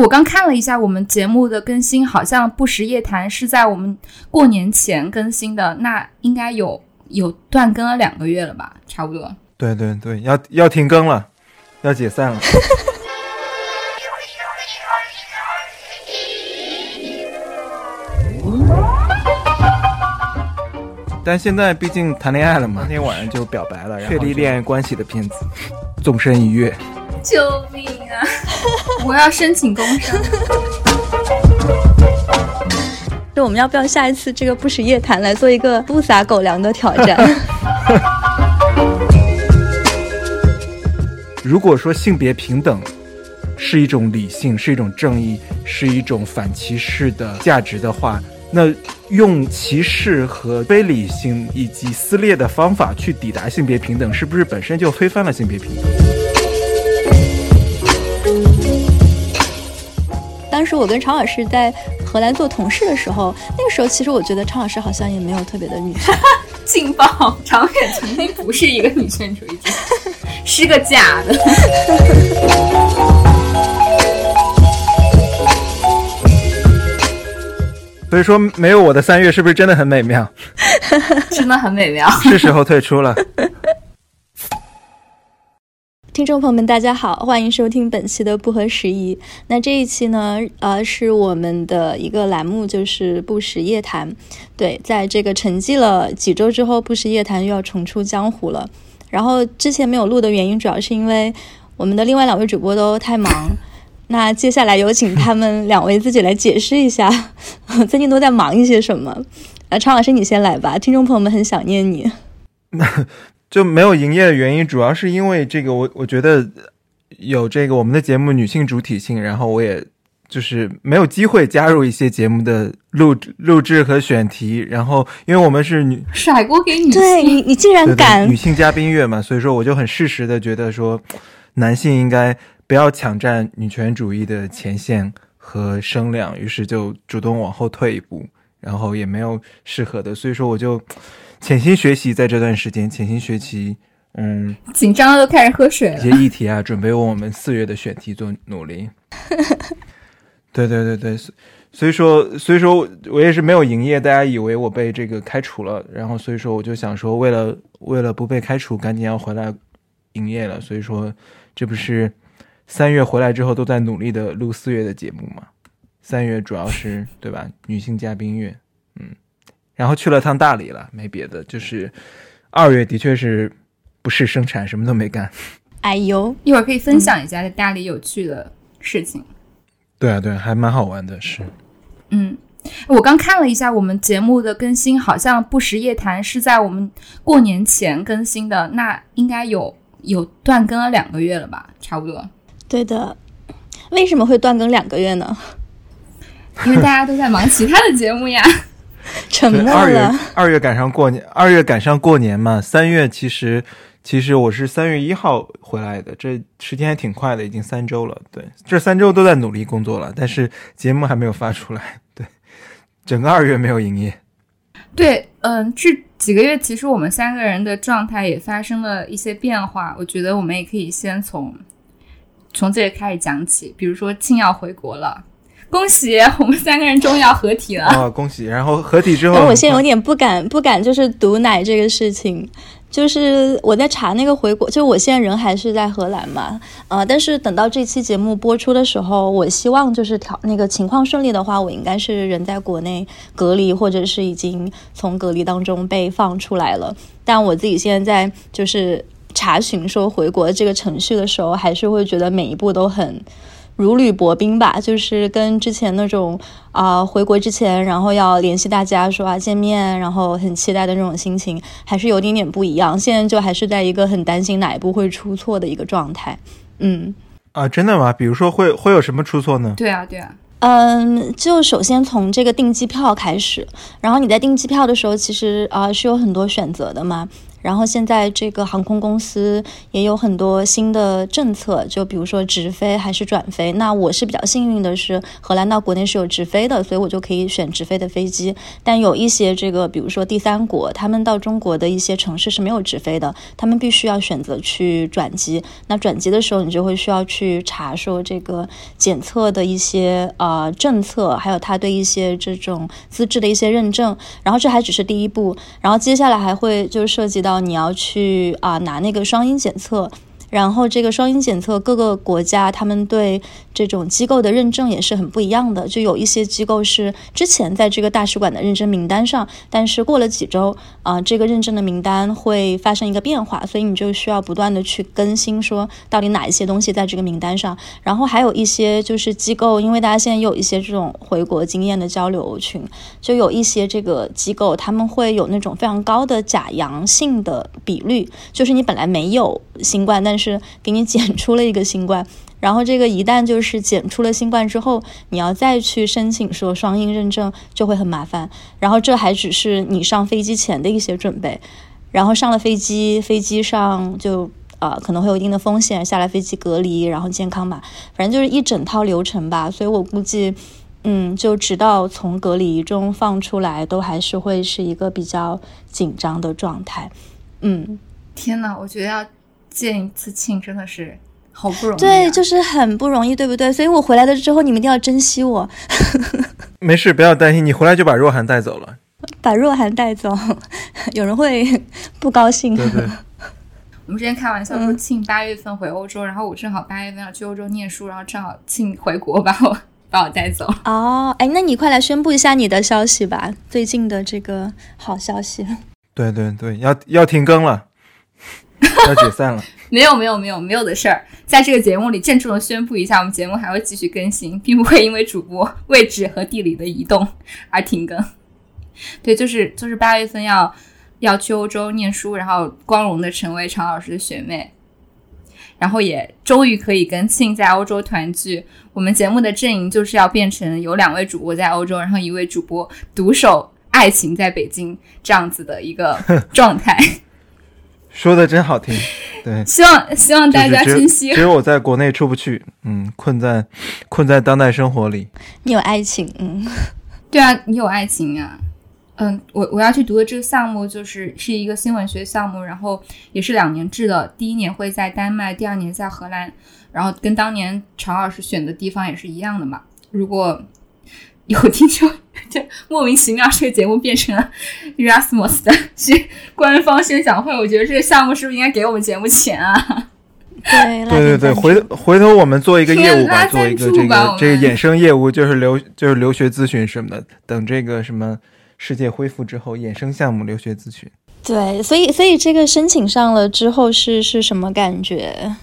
我刚看了一下我们节目的更新，好像《不时夜谈》是在我们过年前更新的，那应该有有断更了两个月了吧？差不多。对对对，要要停更了，要解散了。但现在毕竟谈恋爱了嘛，那天晚上就表白了，确立恋爱关系的片子，纵身一跃。救命啊！我要申请工伤。就我们要不要下一次这个不食夜谈来做一个不撒狗粮的挑战？如果说性别平等是一种理性，是一种正义，是一种反歧视的价值的话，那用歧视和非理性以及撕裂的方法去抵达性别平等，是不是本身就推翻了性别平等？当时我跟常老师在荷兰做同事的时候，那个时候其实我觉得常老师好像也没有特别的女权。劲爆！常远曾经不是一个女权主义者，是个假的。所以说，没有我的三月是不是真的很美妙？真的很美妙。是时候退出了。听众朋友们，大家好，欢迎收听本期的不合时宜。那这一期呢，呃，是我们的一个栏目，就是不食夜谈。对，在这个沉寂了几周之后，不食夜谈又要重出江湖了。然后之前没有录的原因，主要是因为我们的另外两位主播都太忙。那接下来有请他们两位自己来解释一下，最近都在忙一些什么。呃，常老师你先来吧，听众朋友们很想念你。就没有营业的原因，主要是因为这个，我我觉得有这个我们的节目女性主体性，然后我也就是没有机会加入一些节目的录录制和选题，然后因为我们是女甩锅给女性，对你你竟然敢女性嘉宾月嘛，所以说我就很适时的觉得说，男性应该不要抢占女权主义的前线和声量，于是就主动往后退一步，然后也没有适合的，所以说我就。潜心学习，在这段时间潜心学习，嗯，紧张的都开始喝水了。一些议题啊，准备为我们四月的选题做努力。对对对对，所以说所以说我也是没有营业，大家以为我被这个开除了，然后所以说我就想说，为了为了不被开除，赶紧要回来营业了。所以说这不是三月回来之后都在努力的录四月的节目嘛？三月主要是对吧？女性嘉宾月，嗯。然后去了趟大理了，没别的，就是二月的确是不是生产，什么都没干。哎呦，一会儿可以分享一下在大理有趣的事情。对啊，对，还蛮好玩的，是。嗯，我刚看了一下我们节目的更新，好像《不食夜谈》是在我们过年前更新的，那应该有有断更了两个月了吧？差不多。对的。为什么会断更两个月呢？因为大家都在忙其他的节目呀。沉默了。二月二月赶上过年，二月赶上过年嘛。三月其实其实我是三月一号回来的，这时间还挺快的，已经三周了。对，这三周都在努力工作了，但是节目还没有发出来。对，整个二月没有营业。对，嗯，这几个月其实我们三个人的状态也发生了一些变化。我觉得我们也可以先从从这个开始讲起，比如说庆要回国了。恭喜我们三个人终于要合体了！哦，恭喜！然后合体之后，我现在有点不敢不敢，就是毒奶这个事情。就是我在查那个回国，就我现在人还是在荷兰嘛，呃，但是等到这期节目播出的时候，我希望就是调那个情况顺利的话，我应该是人在国内隔离，或者是已经从隔离当中被放出来了。但我自己现在在就是查询说回国这个程序的时候，还是会觉得每一步都很。如履薄冰吧，就是跟之前那种啊回国之前，然后要联系大家说啊见面，然后很期待的那种心情，还是有点点不一样。现在就还是在一个很担心哪一步会出错的一个状态。嗯，啊，真的吗？比如说会会有什么出错呢？对啊，对啊。嗯，就首先从这个订机票开始，然后你在订机票的时候，其实啊是有很多选择的嘛。然后现在这个航空公司也有很多新的政策，就比如说直飞还是转飞。那我是比较幸运的是，荷兰到国内是有直飞的，所以我就可以选直飞的飞机。但有一些这个，比如说第三国，他们到中国的一些城市是没有直飞的，他们必须要选择去转机。那转机的时候，你就会需要去查说这个检测的一些呃政策，还有他对一些这种资质的一些认证。然后这还只是第一步，然后接下来还会就涉及到你要去啊拿那个双音检测。然后这个双阴检测，各个国家他们对这种机构的认证也是很不一样的。就有一些机构是之前在这个大使馆的认证名单上，但是过了几周啊，这个认证的名单会发生一个变化，所以你就需要不断的去更新，说到底哪一些东西在这个名单上。然后还有一些就是机构，因为大家现在有一些这种回国经验的交流群，就有一些这个机构他们会有那种非常高的假阳性的比率，就是你本来没有新冠，但是是给你检出了一个新冠，然后这个一旦就是检出了新冠之后，你要再去申请说双阴认证就会很麻烦。然后这还只是你上飞机前的一些准备，然后上了飞机，飞机上就呃可能会有一定的风险，下来飞机隔离，然后健康码，反正就是一整套流程吧。所以我估计，嗯，就直到从隔离中放出来，都还是会是一个比较紧张的状态。嗯，天呐，我觉得要。见一次庆真的是好不容易，对，就是很不容易，对不对？所以我回来了之后，你们一定要珍惜我。没事，不要担心，你回来就把若涵带走了。把若涵带走，有人会不高兴。对对。我们之前开玩笑说庆八月份回欧洲，然后我正好八月份要去欧洲念书，然后正好庆回国把我把我带走。哦，哎，那你快来宣布一下你的消息吧，最近的这个好消息。对对对，要要停更了。要解散了？没有没有没有没有的事儿，在这个节目里郑重的宣布一下，我们节目还会继续更新，并不会因为主播位置和地理的移动而停更。对，就是就是八月份要要去欧洲念书，然后光荣的成为常老师的学妹，然后也终于可以跟庆在欧洲团聚。我们节目的阵营就是要变成有两位主播在欧洲，然后一位主播独守爱情在北京这样子的一个状态。说的真好听，对，希望希望大家珍惜。只有我在国内出不去，嗯，困在困在当代生活里。你有爱情，嗯，对啊，你有爱情啊，嗯，我我要去读的这个项目就是是一个新闻学项目，然后也是两年制的，第一年会在丹麦，第二年在荷兰，然后跟当年常老师选的地方也是一样的嘛。如果有听说，就莫名其妙，这个节目变成了 Erasmus 的是官方宣讲会。我觉得这个项目是不是应该给我们节目钱啊？对对对对，回回头我们做一个业务吧，做一个这个这个衍生业务，就是留就是留学咨询什么的。等这个什么世界恢复之后，衍生项目留学咨询。对，所以所以这个申请上了之后是是什么感觉？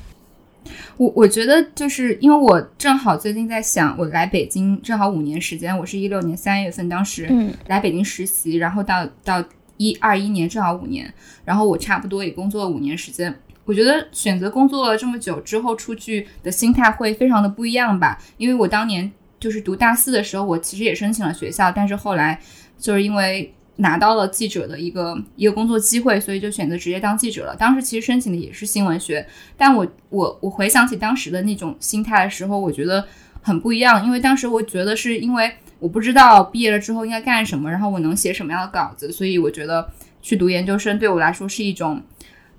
我我觉得就是因为我正好最近在想，我来北京正好五年时间，我是一六年三月份当时来北京实习，然后到到一二一年正好五年，然后我差不多也工作了五年时间。我觉得选择工作了这么久之后出去的心态会非常的不一样吧，因为我当年就是读大四的时候，我其实也申请了学校，但是后来就是因为。拿到了记者的一个一个工作机会，所以就选择直接当记者了。当时其实申请的也是新闻学，但我我我回想起当时的那种心态的时候，我觉得很不一样。因为当时我觉得是因为我不知道毕业了之后应该干什么，然后我能写什么样的稿子，所以我觉得去读研究生对我来说是一种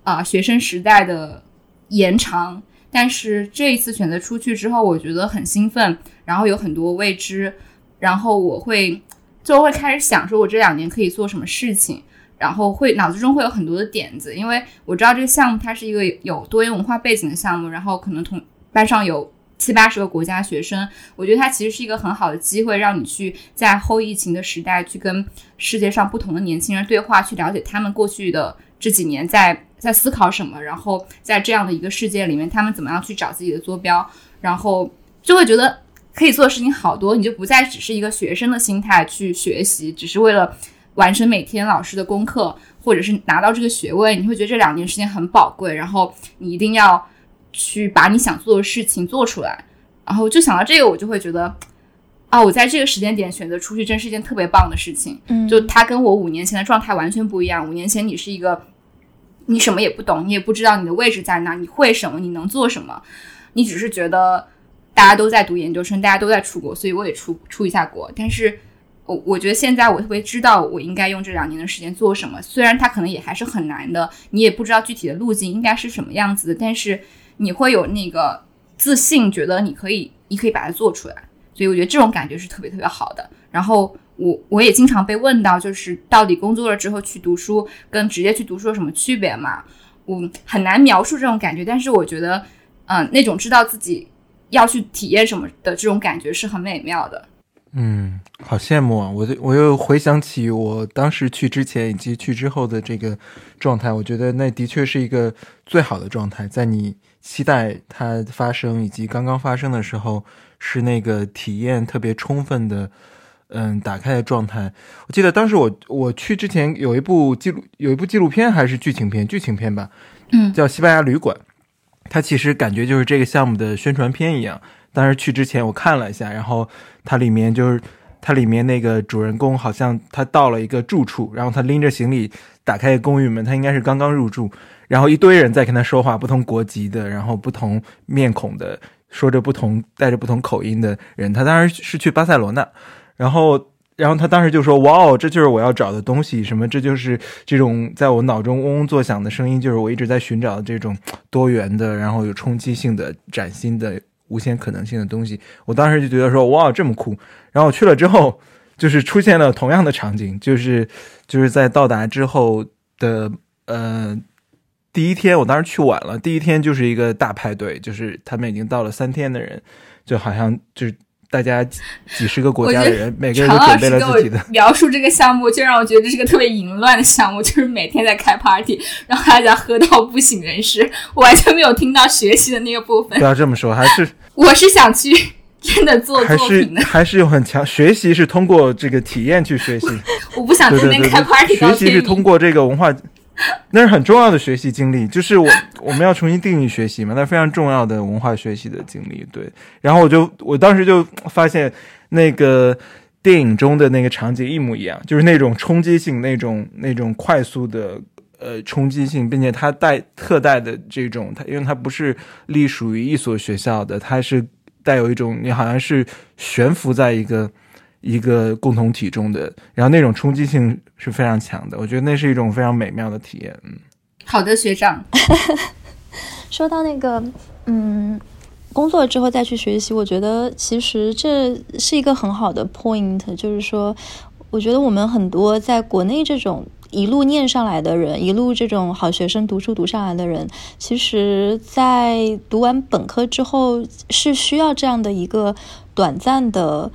啊学生时代的延长。但是这一次选择出去之后，我觉得很兴奋，然后有很多未知，然后我会。就会开始想说，我这两年可以做什么事情，然后会脑子中会有很多的点子，因为我知道这个项目它是一个有多元文化背景的项目，然后可能同班上有七八十个国家学生，我觉得它其实是一个很好的机会，让你去在后疫情的时代去跟世界上不同的年轻人对话，去了解他们过去的这几年在在思考什么，然后在这样的一个世界里面，他们怎么样去找自己的坐标，然后就会觉得。可以做的事情好多，你就不再只是一个学生的心态去学习，只是为了完成每天老师的功课，或者是拿到这个学位。你会觉得这两年时间很宝贵，然后你一定要去把你想做的事情做出来。然后就想到这个，我就会觉得啊，我在这个时间点选择出去，真是一件特别棒的事情。嗯，就他跟我五年前的状态完全不一样。五年前你是一个你什么也不懂，你也不知道你的位置在哪，你会什么，你能做什么，你只是觉得大家都在读研究生，大家都在出国，所以我也出出一下国。但是，我我觉得现在我特别知道我应该用这两年的时间做什么，虽然它可能也还是很难的，你也不知道具体的路径应该是什么样子的，但是你会有那个自信，觉得你可以，你可以把它做出来。所以我觉得这种感觉是特别特别好的。然后。我我也经常被问到，就是到底工作了之后去读书跟直接去读书有什么区别嘛？我很难描述这种感觉，但是我觉得，嗯，那种知道自己要去体验什么的这种感觉是很美妙的。嗯，好羡慕啊！我就我又回想起我当时去之前以及去之后的这个状态，我觉得那的确是一个最好的状态，在你期待它发生以及刚刚发生的时候，是那个体验特别充分的。嗯，打开的状态。我记得当时我我去之前有一部记录，有一部纪录片还是剧情片，剧情片吧，嗯，叫《西班牙旅馆》。它其实感觉就是这个项目的宣传片一样。当时去之前我看了一下，然后它里面就是它里面那个主人公好像他到了一个住处，然后他拎着行李打开公寓门，他应该是刚刚入住，然后一堆人在跟他说话，不同国籍的，然后不同面孔的，说着不同带着不同口音的人。他当时是去巴塞罗那。然后，然后他当时就说：“哇哦，这就是我要找的东西，什么？这就是这种在我脑中嗡嗡作响的声音，就是我一直在寻找的这种多元的，然后有冲击性的、崭新的、无限可能性的东西。”我当时就觉得说：“哇，这么酷！”然后我去了之后，就是出现了同样的场景，就是 就是在到达之后的呃第一天，我当时去晚了，第一天就是一个大派对，就是他们已经到了三天的人，就好像就是。大家几十个国家的人，每个人都准备了自己的。描述这个项目，就让我觉得这是个特别淫乱的项目，就是每天在开 party，然后大家喝到不省人事。我完全没有听到学习的那个部分。不要这么说，还是 我是想去真的做作品的，还是有很强学习是通过这个体验去学习。我不想天天开 party，学习是通过这个文化。那是很重要的学习经历，就是我我们要重新定义学习嘛，那非常重要的文化学习的经历。对，然后我就我当时就发现，那个电影中的那个场景一模一样，就是那种冲击性，那种那种快速的呃冲击性，并且它带特带的这种，它因为它不是隶属于一所学校的，它是带有一种你好像是悬浮在一个。一个共同体中的，然后那种冲击性是非常强的，我觉得那是一种非常美妙的体验。嗯，好的，学长。说到那个，嗯，工作之后再去学习，我觉得其实这是一个很好的 point，就是说，我觉得我们很多在国内这种一路念上来的人，一路这种好学生读书读上来的人，其实在读完本科之后是需要这样的一个短暂的，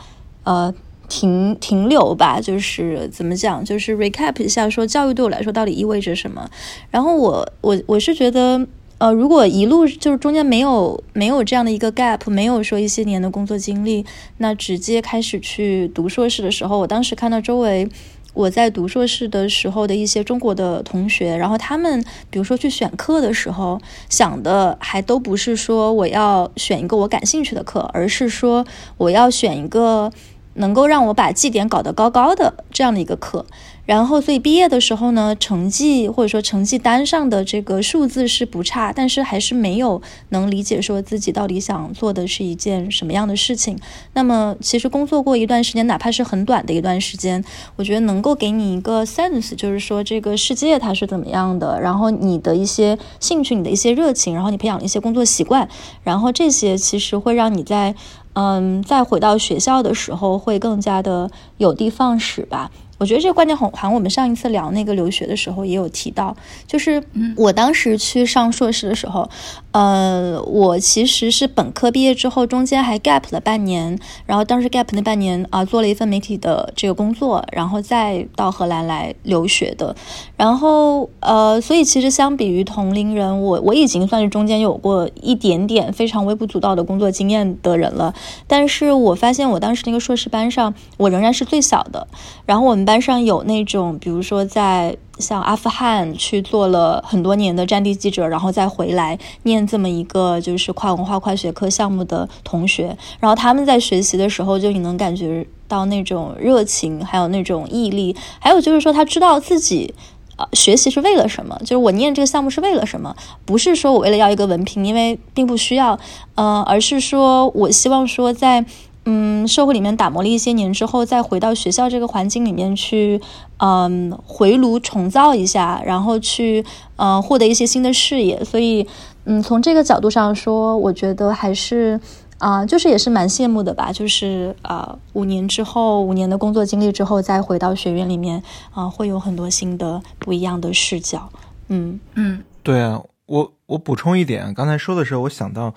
呃。停停留吧，就是怎么讲，就是 recap 一下，说教育对我来说到底意味着什么。然后我我我是觉得，呃，如果一路就是中间没有没有这样的一个 gap，没有说一些年的工作经历，那直接开始去读硕士的时候，我当时看到周围我在读硕士的时候的一些中国的同学，然后他们比如说去选课的时候，想的还都不是说我要选一个我感兴趣的课，而是说我要选一个。能够让我把绩点搞得高高的这样的一个课，然后所以毕业的时候呢，成绩或者说成绩单上的这个数字是不差，但是还是没有能理解说自己到底想做的是一件什么样的事情。那么其实工作过一段时间，哪怕是很短的一段时间，我觉得能够给你一个 sense，就是说这个世界它是怎么样的，然后你的一些兴趣、你的一些热情，然后你培养了一些工作习惯，然后这些其实会让你在。嗯，再回到学校的时候，会更加的有的放矢吧。我觉得这个观点很，好像我们上一次聊那个留学的时候也有提到，就是我当时去上硕士的时候，呃，我其实是本科毕业之后，中间还 gap 了半年，然后当时 gap 那半年啊，做了一份媒体的这个工作，然后再到荷兰来留学的。然后呃，所以其实相比于同龄人，我我已经算是中间有过一点点非常微不足道的工作经验的人了。但是我发现我当时那个硕士班上，我仍然是最小的。然后我们。班上有那种，比如说在像阿富汗去做了很多年的战地记者，然后再回来念这么一个就是跨文化、跨学科项目的同学，然后他们在学习的时候，就你能感觉到那种热情，还有那种毅力，还有就是说他知道自己。呃，学习是为了什么？就是我念这个项目是为了什么？不是说我为了要一个文凭，因为并不需要，呃，而是说我希望说在嗯社会里面打磨了一些年之后，再回到学校这个环境里面去，嗯，回炉重造一下，然后去呃获得一些新的视野。所以，嗯，从这个角度上说，我觉得还是。啊，就是也是蛮羡慕的吧，就是啊，五年之后，五年的工作经历之后，再回到学院里面啊，会有很多新的不一样的视角。嗯嗯，对啊，我我补充一点，刚才说的时候，我想到，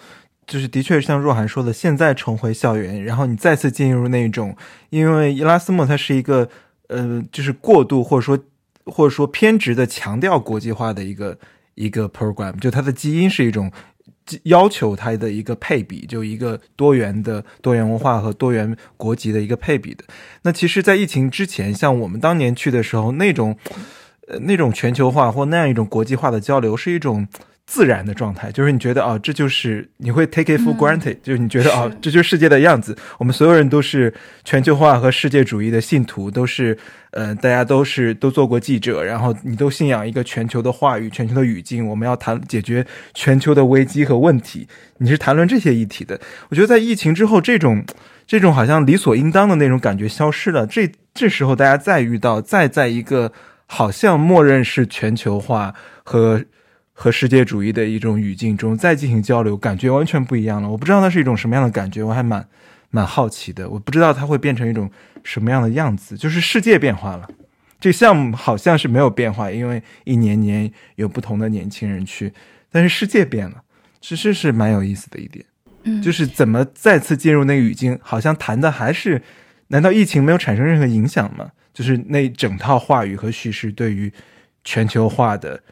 就是的确像若涵说的，现在重回校园，然后你再次进入那种，因为伊拉斯莫他是一个呃，就是过度或者说或者说偏执的强调国际化的一个一个 program，就它的基因是一种。要求它的一个配比，就一个多元的多元文化和多元国籍的一个配比的。那其实，在疫情之前，像我们当年去的时候，那种呃那种全球化或那样一种国际化的交流，是一种。自然的状态，就是你觉得啊，这就是你会 take it for granted，就是你觉得啊，这就是世界的样子。我们所有人都是全球化和世界主义的信徒，都是呃，大家都是都做过记者，然后你都信仰一个全球的话语、全球的语境。我们要谈解决全球的危机和问题，你是谈论这些议题的。我觉得在疫情之后，这种这种好像理所应当的那种感觉消失了。这这时候大家再遇到，再在一个好像默认是全球化和。和世界主义的一种语境中再进行交流，感觉完全不一样了。我不知道那是一种什么样的感觉，我还蛮蛮好奇的。我不知道它会变成一种什么样的样子。就是世界变化了，这项目好像是没有变化，因为一年年有不同的年轻人去，但是世界变了，其实是蛮有意思的一点。嗯，就是怎么再次进入那个语境，好像谈的还是，难道疫情没有产生任何影响吗？就是那整套话语和叙事对于全球化的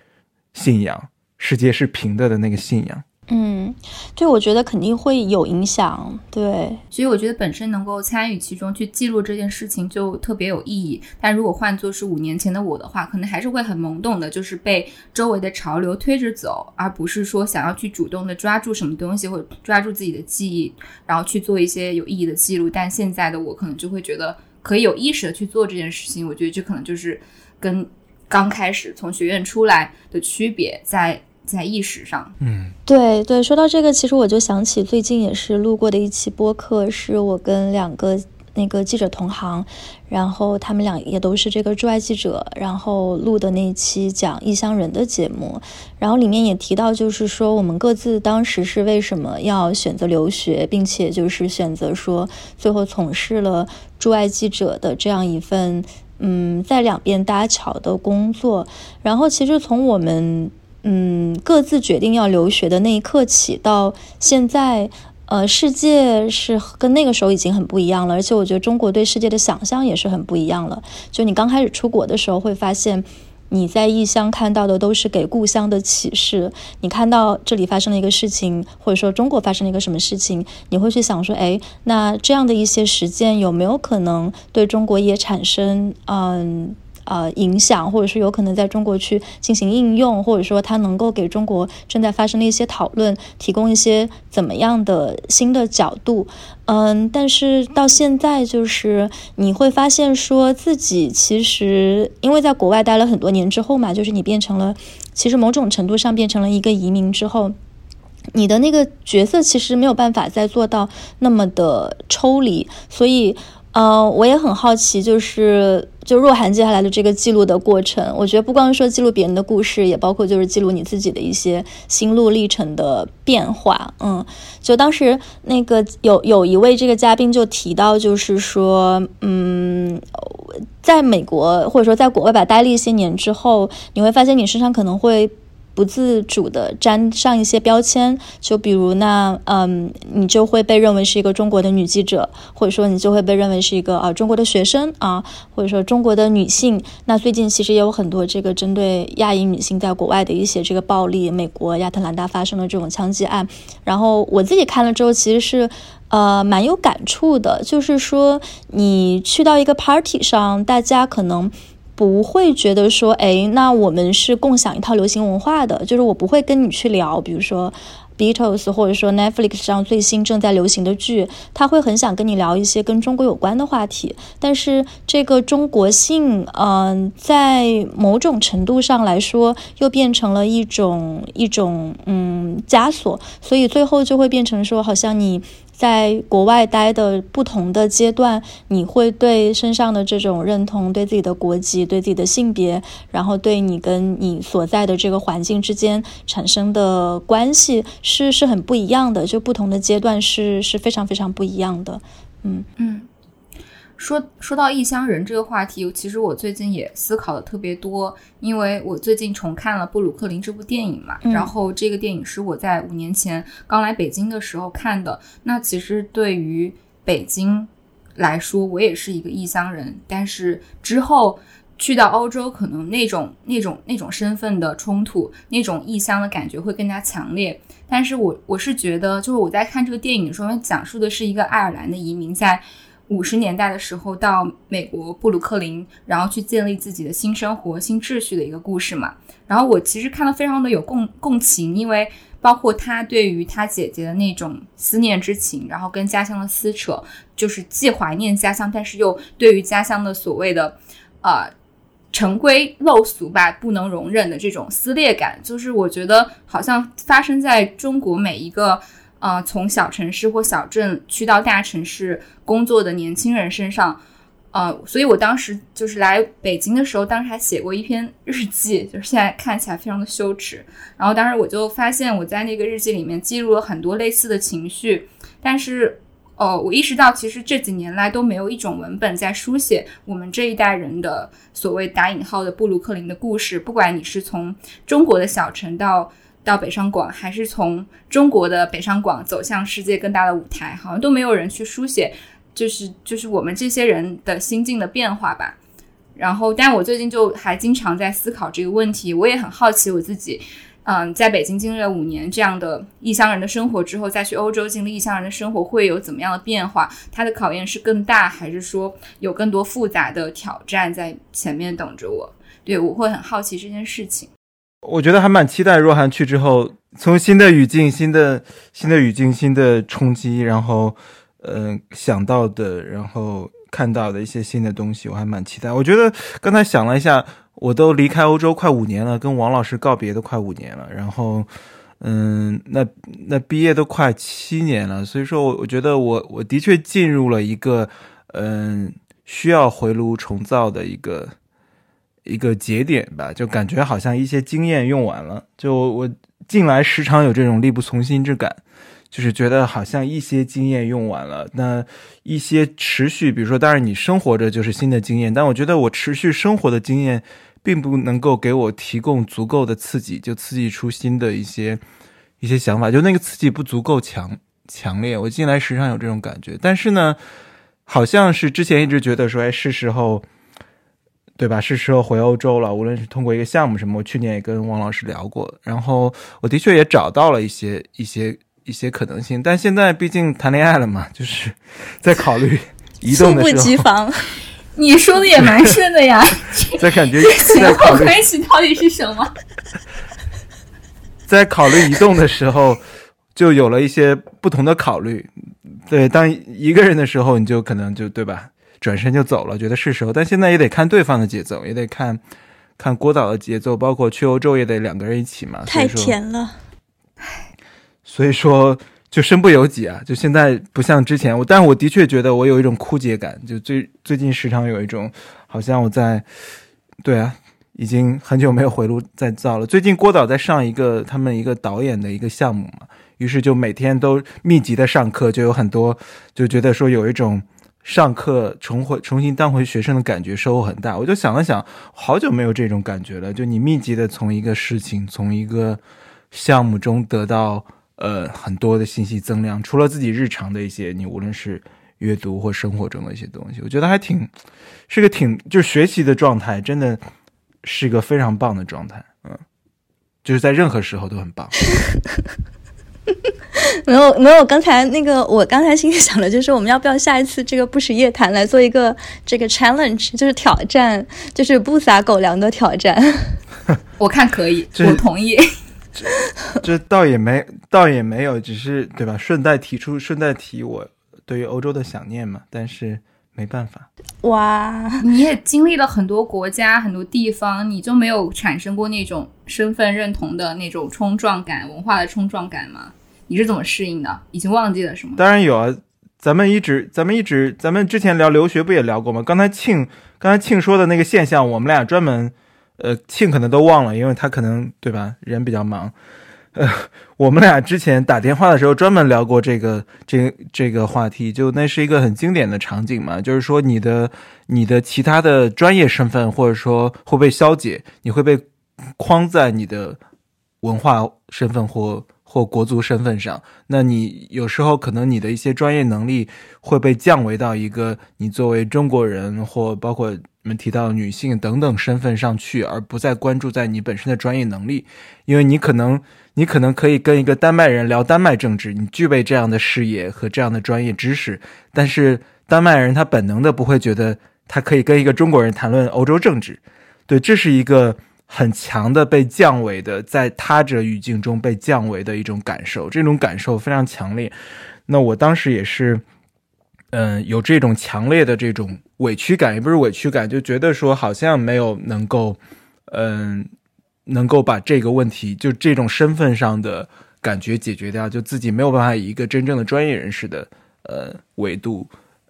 信仰。世界是平的的那个信仰，嗯，对，我觉得肯定会有影响，对，所以我觉得本身能够参与其中去记录这件事情就特别有意义。但如果换作是五年前的我的话，可能还是会很懵懂的，就是被周围的潮流推着走，而不是说想要去主动的抓住什么东西或者抓住自己的记忆，然后去做一些有意义的记录。但现在的我可能就会觉得可以有意识的去做这件事情。我觉得这可能就是跟刚开始从学院出来的区别在。在意识上，嗯，对对，说到这个，其实我就想起最近也是录过的一期播客，是我跟两个那个记者同行，然后他们俩也都是这个驻外记者，然后录的那期讲异乡人的节目，然后里面也提到，就是说我们各自当时是为什么要选择留学，并且就是选择说最后从事了驻外记者的这样一份嗯在两边搭桥的工作，然后其实从我们。嗯，各自决定要留学的那一刻起，到现在，呃，世界是跟那个时候已经很不一样了。而且我觉得中国对世界的想象也是很不一样了。就你刚开始出国的时候，会发现你在异乡看到的都是给故乡的启示。你看到这里发生了一个事情，或者说中国发生了一个什么事情，你会去想说，哎，那这样的一些实践有没有可能对中国也产生，嗯？呃影响或者是有可能在中国去进行应用，或者说它能够给中国正在发生的一些讨论提供一些怎么样的新的角度。嗯，但是到现在就是你会发现，说自己其实因为在国外待了很多年之后嘛，就是你变成了，其实某种程度上变成了一个移民之后，你的那个角色其实没有办法再做到那么的抽离，所以。呃，我也很好奇，就是就若涵接下来的这个记录的过程，我觉得不光是说记录别人的故事，也包括就是记录你自己的一些心路历程的变化。嗯，就当时那个有有一位这个嘉宾就提到，就是说，嗯，在美国或者说在国外吧待了一些年之后，你会发现你身上可能会。不自主的沾上一些标签，就比如那，嗯，你就会被认为是一个中国的女记者，或者说你就会被认为是一个啊中国的学生啊，或者说中国的女性。那最近其实也有很多这个针对亚裔女性在国外的一些这个暴力，美国亚特兰大发生的这种枪击案。然后我自己看了之后，其实是呃蛮有感触的，就是说你去到一个 party 上，大家可能。不会觉得说，哎，那我们是共享一套流行文化的，就是我不会跟你去聊，比如说，Beatles，或者说 Netflix 上最新正在流行的剧，他会很想跟你聊一些跟中国有关的话题。但是这个中国性，嗯，在某种程度上来说，又变成了一种一种嗯枷锁，所以最后就会变成说，好像你。在国外待的不同的阶段，你会对身上的这种认同、对自己的国籍、对自己的性别，然后对你跟你所在的这个环境之间产生的关系，是是很不一样的。就不同的阶段是是非常非常不一样的。嗯嗯。说说到异乡人这个话题，其实我最近也思考的特别多，因为我最近重看了《布鲁克林》这部电影嘛，然后这个电影是我在五年前刚来北京的时候看的。那其实对于北京来说，我也是一个异乡人，但是之后去到欧洲，可能那种那种那种身份的冲突，那种异乡的感觉会更加强烈。但是我我是觉得，就是我在看这个电影的时候，讲述的是一个爱尔兰的移民在。五十年代的时候到美国布鲁克林，然后去建立自己的新生活、新秩序的一个故事嘛。然后我其实看了非常的有共共情，因为包括他对于他姐姐的那种思念之情，然后跟家乡的撕扯，就是既怀念家乡，但是又对于家乡的所谓的呃陈规陋俗吧不能容忍的这种撕裂感，就是我觉得好像发生在中国每一个。呃，从小城市或小镇去到大城市工作的年轻人身上，呃，所以我当时就是来北京的时候，当时还写过一篇日记，就是现在看起来非常的羞耻。然后当时我就发现我在那个日记里面记录了很多类似的情绪，但是，呃，我意识到其实这几年来都没有一种文本在书写我们这一代人的所谓打引号的布鲁克林的故事，不管你是从中国的小城到。到北上广，还是从中国的北上广走向世界更大的舞台，好像都没有人去书写，就是就是我们这些人的心境的变化吧。然后，但我最近就还经常在思考这个问题，我也很好奇我自己，嗯，在北京经历了五年这样的异乡人的生活之后，再去欧洲经历异乡人的生活，会有怎么样的变化？它的考验是更大，还是说有更多复杂的挑战在前面等着我？对我会很好奇这件事情。我觉得还蛮期待若涵去之后，从新的语境、新的新的语境、新的冲击，然后，嗯，想到的，然后看到的一些新的东西，我还蛮期待。我觉得刚才想了一下，我都离开欧洲快五年了，跟王老师告别都快五年了，然后，嗯，那那毕业都快七年了，所以说，我我觉得我我的确进入了一个，嗯，需要回炉重造的一个。一个节点吧，就感觉好像一些经验用完了。就我近来时常有这种力不从心之感，就是觉得好像一些经验用完了，那一些持续，比如说，当然你生活着就是新的经验，但我觉得我持续生活的经验并不能够给我提供足够的刺激，就刺激出新的一些一些想法，就那个刺激不足够强强烈。我近来时常有这种感觉，但是呢，好像是之前一直觉得说，哎，是时候。对吧？是时候回欧洲了。无论是通过一个项目什么，我去年也跟王老师聊过。然后我的确也找到了一些一些一些可能性。但现在毕竟谈恋爱了嘛，就是在考虑移动的时候。猝不及防，你说的也蛮顺的呀。在感觉前后关系到底是什么？在考虑移动的时候，就有了一些不同的考虑。对，当一个人的时候，你就可能就对吧？转身就走了，觉得是时候，但现在也得看对方的节奏，也得看看郭导的节奏，包括去欧洲也得两个人一起嘛。太甜了，所以说就身不由己啊！就现在不像之前，我但是我的确觉得我有一种枯竭感，就最最近时常有一种好像我在对啊，已经很久没有回炉再造了。最近郭导在上一个他们一个导演的一个项目嘛，于是就每天都密集的上课，就有很多就觉得说有一种。上课重回重新当回学生的感觉收获很大，我就想了想，好久没有这种感觉了。就你密集的从一个事情、从一个项目中得到呃很多的信息增量，除了自己日常的一些，你无论是阅读或生活中的一些东西，我觉得还挺是个挺就是学习的状态，真的是一个非常棒的状态。嗯，就是在任何时候都很棒。没有没有，刚才那个我刚才心里想的就是，我们要不要下一次这个不食夜谈来做一个这个 challenge，就是挑战，就是不撒狗粮的挑战。我看可以，我同意。这这倒也没，倒也没有，只是对吧？顺带提出，顺带提我对于欧洲的想念嘛。但是没办法，哇，你也经历了很多国家、很多地方，你就没有产生过那种身份认同的那种冲撞感、文化的冲撞感吗？你是怎么适应的？已经忘记了是吗？当然有啊，咱们一直，咱们一直，咱们之前聊留学不也聊过吗？刚才庆，刚才庆说的那个现象，我们俩专门。呃，庆可能都忘了，因为他可能对吧，人比较忙。呃，我们俩之前打电话的时候专门聊过这个这这个话题，就那是一个很经典的场景嘛，就是说你的你的其他的专业身份或者说会被消解，你会被框在你的文化身份或或国足身份上，那你有时候可能你的一些专业能力会被降维到一个你作为中国人或包括。你们提到女性等等身份上去，而不再关注在你本身的专业能力，因为你可能你可能可以跟一个丹麦人聊丹麦政治，你具备这样的视野和这样的专业知识，但是丹麦人他本能的不会觉得他可以跟一个中国人谈论欧洲政治，对，这是一个很强的被降维的，在他者语境中被降维的一种感受，这种感受非常强烈。那我当时也是。嗯，有这种强烈的这种委屈感，也不是委屈感，就觉得说好像没有能够，嗯，能够把这个问题，就这种身份上的感觉解决掉，就自己没有办法以一个真正的专业人士的呃维度，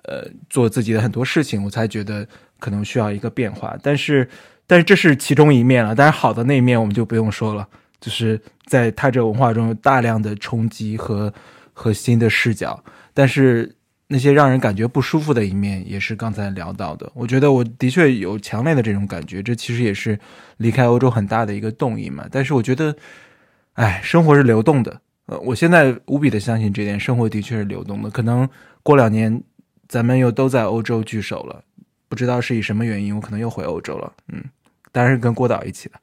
呃，做自己的很多事情，我才觉得可能需要一个变化。但是，但是这是其中一面了，但是好的那一面我们就不用说了，就是在他这文化中有大量的冲击和和新的视角，但是。那些让人感觉不舒服的一面，也是刚才聊到的。我觉得我的确有强烈的这种感觉，这其实也是离开欧洲很大的一个动因嘛。但是我觉得，哎，生活是流动的。呃，我现在无比的相信这点，生活的确是流动的。可能过两年，咱们又都在欧洲聚首了，不知道是以什么原因，我可能又回欧洲了。嗯，当然是跟郭导一起的。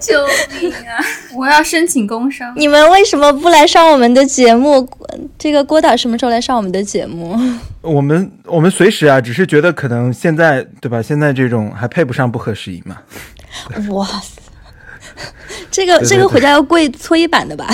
救命啊！我要申请工伤。你们为什么不来上我们的节目？这个郭导什么时候来上我们的节目？我们我们随时啊，只是觉得可能现在对吧？现在这种还配不上不合时宜嘛。哇塞，这个这个回家要跪搓衣板的吧？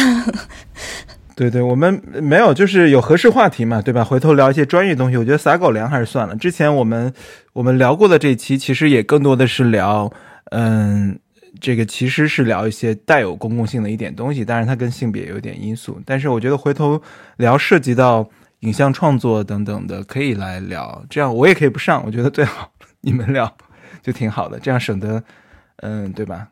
对对，我们没有，就是有合适话题嘛，对吧？回头聊一些专业东西，我觉得撒狗粮还是算了。之前我们我们聊过的这期，其实也更多的是聊，嗯。这个其实是聊一些带有公共性的一点东西，当然它跟性别有点因素。但是我觉得回头聊涉及到影像创作等等的，可以来聊。这样我也可以不上，我觉得最好你们聊就挺好的，这样省得，嗯，对吧？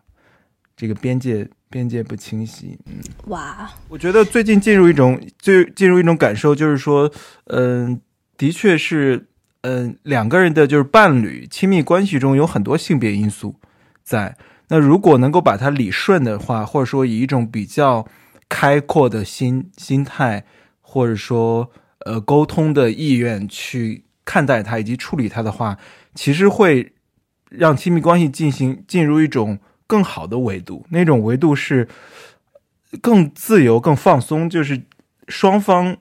这个边界边界不清晰，嗯。哇，我觉得最近进入一种最进入一种感受，就是说，嗯，的确是，嗯，两个人的就是伴侣亲密关系中有很多性别因素在。那如果能够把它理顺的话，或者说以一种比较开阔的心心态，或者说呃沟通的意愿去看待它以及处理它的话，其实会让亲密关系进行进入一种更好的维度。那种维度是更自由、更放松，就是双方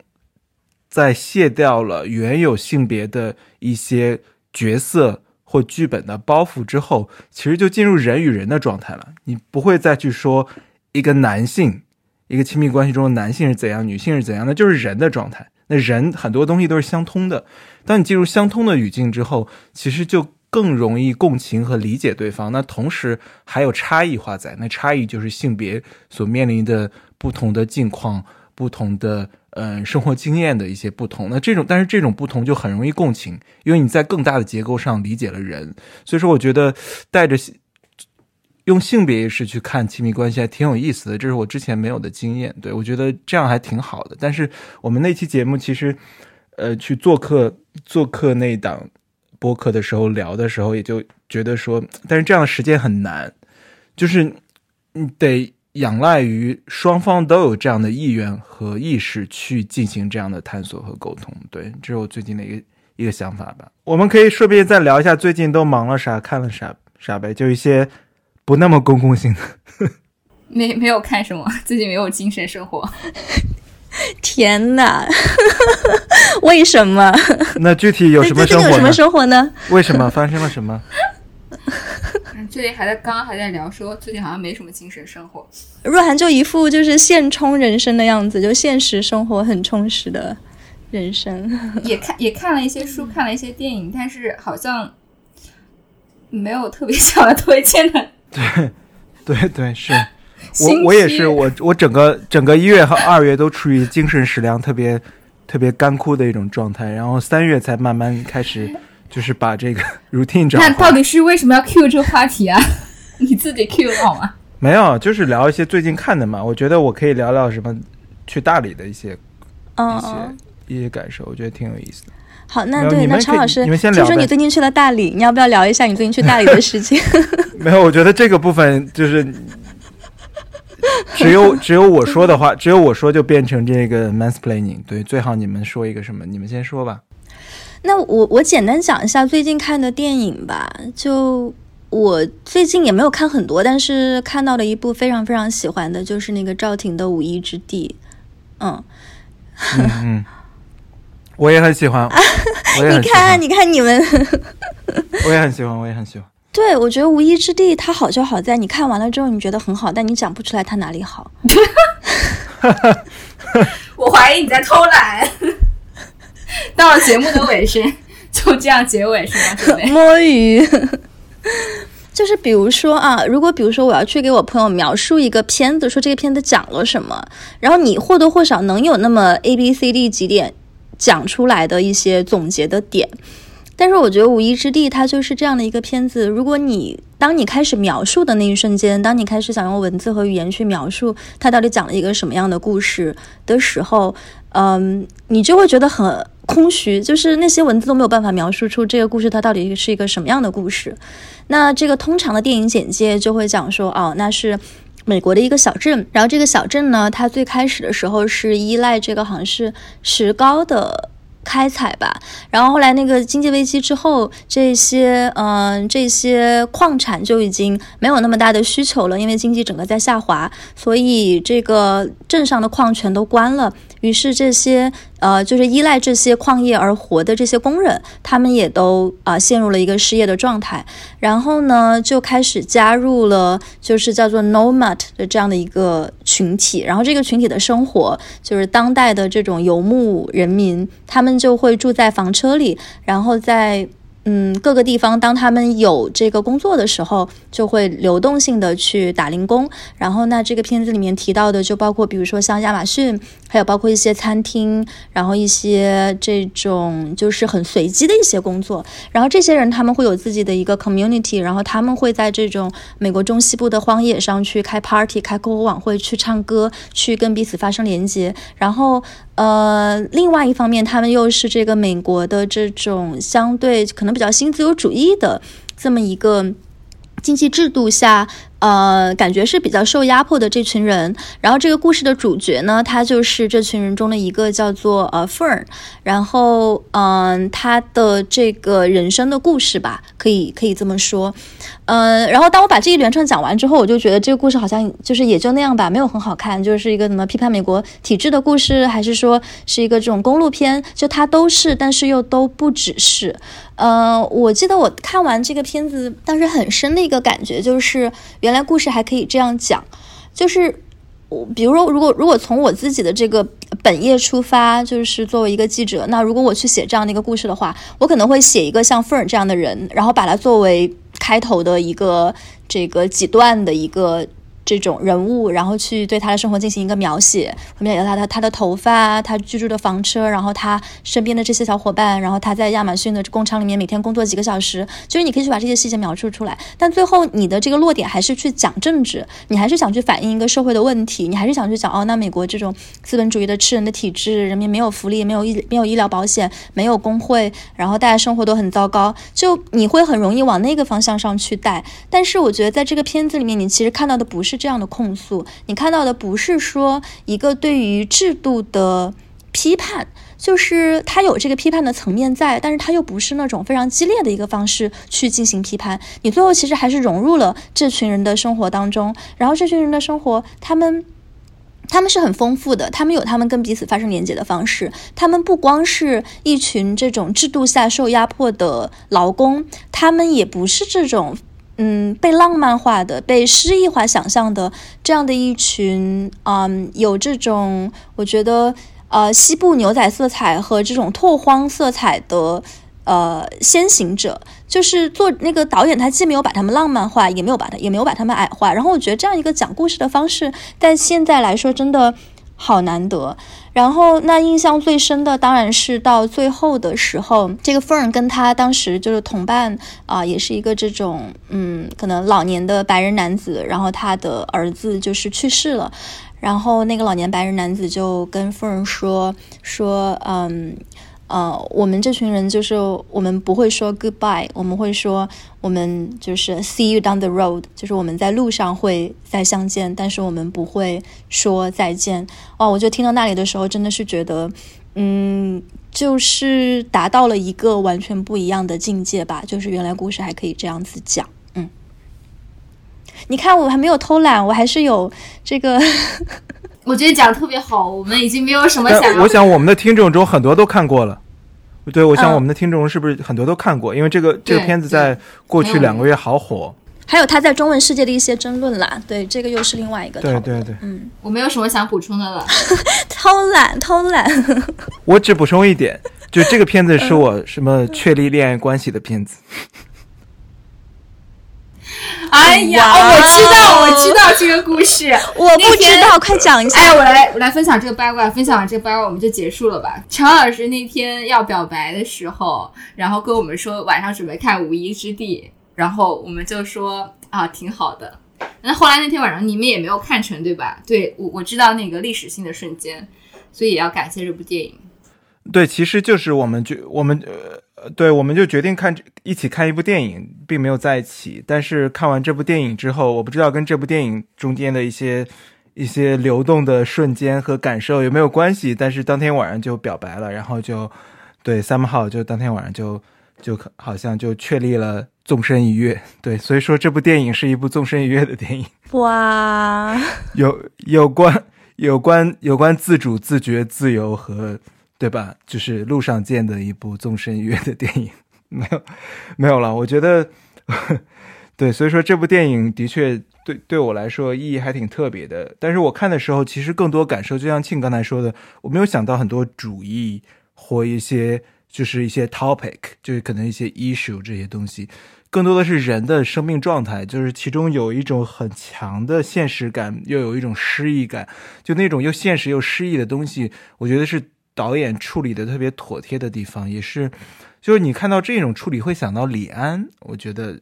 在卸掉了原有性别的一些角色。或剧本的包袱之后，其实就进入人与人的状态了。你不会再去说一个男性，一个亲密关系中的男性是怎样，女性是怎样，的就是人的状态。那人很多东西都是相通的。当你进入相通的语境之后，其实就更容易共情和理解对方。那同时还有差异化在，那差异就是性别所面临的不同的境况，不同的。嗯，生活经验的一些不同，那这种但是这种不同就很容易共情，因为你在更大的结构上理解了人，所以说我觉得带着用性别意识去看亲密关系还挺有意思的，这是我之前没有的经验。对我觉得这样还挺好的。但是我们那期节目其实，呃，去做客做客那档播客的时候聊的时候，也就觉得说，但是这样的时间很难，就是你得。仰赖于双方都有这样的意愿和意识去进行这样的探索和沟通，对，这是我最近的一个一个想法吧。我们可以顺便再聊一下最近都忙了啥，看了啥啥呗，就一些不那么公共性的。没没有看什么，最近没有精神生活。天哪，为什么？那具体有什么生活？有什么生活呢？为什么发生了什么？最近还在刚刚还在聊说，最近好像没什么精神生活。若涵就一副就是现充人生的样子，就现实生活很充实的人生。也看也看了一些书，看了一些电影，但是好像没有特别想要推荐的。对，对对是。我我也是，我我整个整个一月和二月都处于精神食粮特别特别干枯的一种状态，然后三月才慢慢开始，就是把这个 routine 找。那到底是为什么要 Q 这个话题啊？你自己 Q 好吗？没有，就是聊一些最近看的嘛。我觉得我可以聊聊什么去大理的一些一些一些感受，我觉得挺有意思的。好，那对，那常老师，你们先聊。听说你最近去了大理，你要不要聊一下你最近去大理的事情？没有，我觉得这个部分就是。只有只有我说的话，只有我说就变成这个 mansplaining。对，最好你们说一个什么？你们先说吧。那我我简单讲一下最近看的电影吧。就我最近也没有看很多，但是看到了一部非常非常喜欢的，就是那个赵婷的《五一之地》。嗯嗯，我也很喜欢。你看，你看你们，我也很喜欢，我也很喜欢。对，我觉得《无依之地》它好就好在你看完了之后，你觉得很好，但你讲不出来它哪里好。我怀疑你在偷懒。到了节目的尾声，就这样结尾是吗？摸鱼。就是比如说啊，如果比如说我要去给我朋友描述一个片子，说这个片子讲了什么，然后你或多或少能有那么 A、B、C、D 几点讲出来的一些总结的点。但是我觉得《无依之地》它就是这样的一个片子。如果你当你开始描述的那一瞬间，当你开始想用文字和语言去描述它到底讲了一个什么样的故事的时候，嗯，你就会觉得很空虚，就是那些文字都没有办法描述出这个故事它到底是一个什么样的故事。那这个通常的电影简介就会讲说，哦，那是美国的一个小镇，然后这个小镇呢，它最开始的时候是依赖这个好像是石膏的。开采吧，然后后来那个经济危机之后，这些嗯这些矿产就已经没有那么大的需求了，因为经济整个在下滑，所以这个镇上的矿全都关了。于是这些呃，就是依赖这些矿业而活的这些工人，他们也都啊陷入了一个失业的状态。然后呢，就开始加入了就是叫做 nomad 的这样的一个群体。然后这个群体的生活就是当代的这种游牧人民，他们就会住在房车里，然后在。嗯，各个地方当他们有这个工作的时候，就会流动性的去打零工。然后，那这个片子里面提到的，就包括比如说像亚马逊，还有包括一些餐厅，然后一些这种就是很随机的一些工作。然后这些人他们会有自己的一个 community，然后他们会在这种美国中西部的荒野上去开 party、开篝火晚会、去唱歌、去跟彼此发生连接。然后。呃，另外一方面，他们又是这个美国的这种相对可能比较新自由主义的这么一个经济制度下。呃，感觉是比较受压迫的这群人。然后这个故事的主角呢，他就是这群人中的一个，叫做呃 Fern。然后，嗯，他的这个人生的故事吧，可以可以这么说。嗯，然后当我把这一连串讲完之后，我就觉得这个故事好像就是也就那样吧，没有很好看，就是一个什么批判美国体制的故事，还是说是一个这种公路片？就它都是，但是又都不只是。呃，我记得我看完这个片子，当时很深的一个感觉就是，原来故事还可以这样讲，就是我，比如说，如果如果从我自己的这个本业出发，就是作为一个记者，那如果我去写这样的一个故事的话，我可能会写一个像凤儿这样的人，然后把它作为开头的一个这个几段的一个。这种人物，然后去对他的生活进行一个描写，描写他的他的头发，他居住的房车，然后他身边的这些小伙伴，然后他在亚马逊的工厂里面每天工作几个小时，就是你可以去把这些细节描述出来。但最后你的这个落点还是去讲政治，你还是想去反映一个社会的问题，你还是想去讲哦，那美国这种资本主义的吃人的体制，人民没有福利，没有医没有医疗保险，没有工会，然后大家生活都很糟糕，就你会很容易往那个方向上去带。但是我觉得在这个片子里面，你其实看到的不是。这样的控诉，你看到的不是说一个对于制度的批判，就是他有这个批判的层面在，但是他又不是那种非常激烈的一个方式去进行批判。你最后其实还是融入了这群人的生活当中，然后这群人的生活，他们他们是很丰富的，他们有他们跟彼此发生连接的方式，他们不光是一群这种制度下受压迫的劳工，他们也不是这种。嗯，被浪漫化的、被诗意化想象的这样的一群，嗯，有这种我觉得呃西部牛仔色彩和这种拓荒色彩的呃先行者，就是做那个导演，他既没有把他们浪漫化，也没有把他也没有把他们矮化。然后我觉得这样一个讲故事的方式，但现在来说真的好难得。然后，那印象最深的当然是到最后的时候，这个夫人跟他当时就是同伴啊，也是一个这种嗯，可能老年的白人男子，然后他的儿子就是去世了，然后那个老年白人男子就跟夫人说说嗯。呃，我们这群人就是我们不会说 goodbye，我们会说我们就是 see you down the road，就是我们在路上会再相见，但是我们不会说再见。哦，我就听到那里的时候，真的是觉得，嗯，就是达到了一个完全不一样的境界吧。就是原来故事还可以这样子讲，嗯。你看，我还没有偷懒，我还是有这个。我觉得讲的特别好，我们已经没有什么想。我想我们的听众中很多都看过了，对，我想我们的听众是不是很多都看过？因为这个这个片子在过去两个月好火。还有他在中文世界的一些争论啦，对，这个又是另外一个。对对对，嗯，我没有什么想补充的了。偷懒，偷懒。我只补充一点，就这个片子是我什么确立恋爱关系的片子。哎呀，我知道，我知道这个故事，我不知道，快讲一下。哎，我来，我来分享这个八卦，分享完这个八卦我们就结束了吧。常老师那天要表白的时候，然后跟我们说晚上准备看《无依之地》，然后我们就说啊，挺好的。那后来那天晚上你们也没有看成，对吧？对我我知道那个历史性的瞬间，所以也要感谢这部电影。对，其实就是我们就我们呃。对，我们就决定看一起看一部电影，并没有在一起。但是看完这部电影之后，我不知道跟这部电影中间的一些一些流动的瞬间和感受有没有关系。但是当天晚上就表白了，然后就对三号就当天晚上就就好像就确立了纵身一跃。对，所以说这部电影是一部纵身一跃的电影。哇，有有关有关有关自主、自觉、自由和。对吧？就是路上见的一部纵身一跃的电影，没有，没有了。我觉得，对，所以说这部电影的确对对我来说意义还挺特别的。但是我看的时候，其实更多感受，就像庆刚才说的，我没有想到很多主义或一些就是一些 topic，就是可能一些 issue 这些东西，更多的是人的生命状态，就是其中有一种很强的现实感，又有一种诗意感，就那种又现实又诗意的东西，我觉得是。导演处理的特别妥帖的地方，也是，就是你看到这种处理会想到李安。我觉得，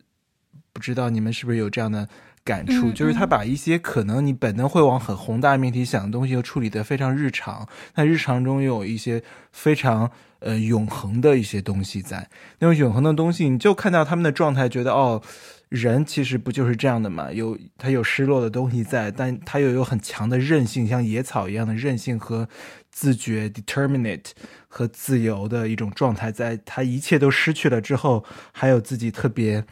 不知道你们是不是有这样的感触，就是他把一些可能你本能会往很宏大命题想的东西，又处理的非常日常。那日常中又有一些非常呃永恒的一些东西在，那种永恒的东西，你就看到他们的状态，觉得哦。人其实不就是这样的嘛？有他有失落的东西在，但他又有很强的韧性，像野草一样的韧性和自觉 （determinate） 和自由的一种状态，在他一切都失去了之后，还有自己特别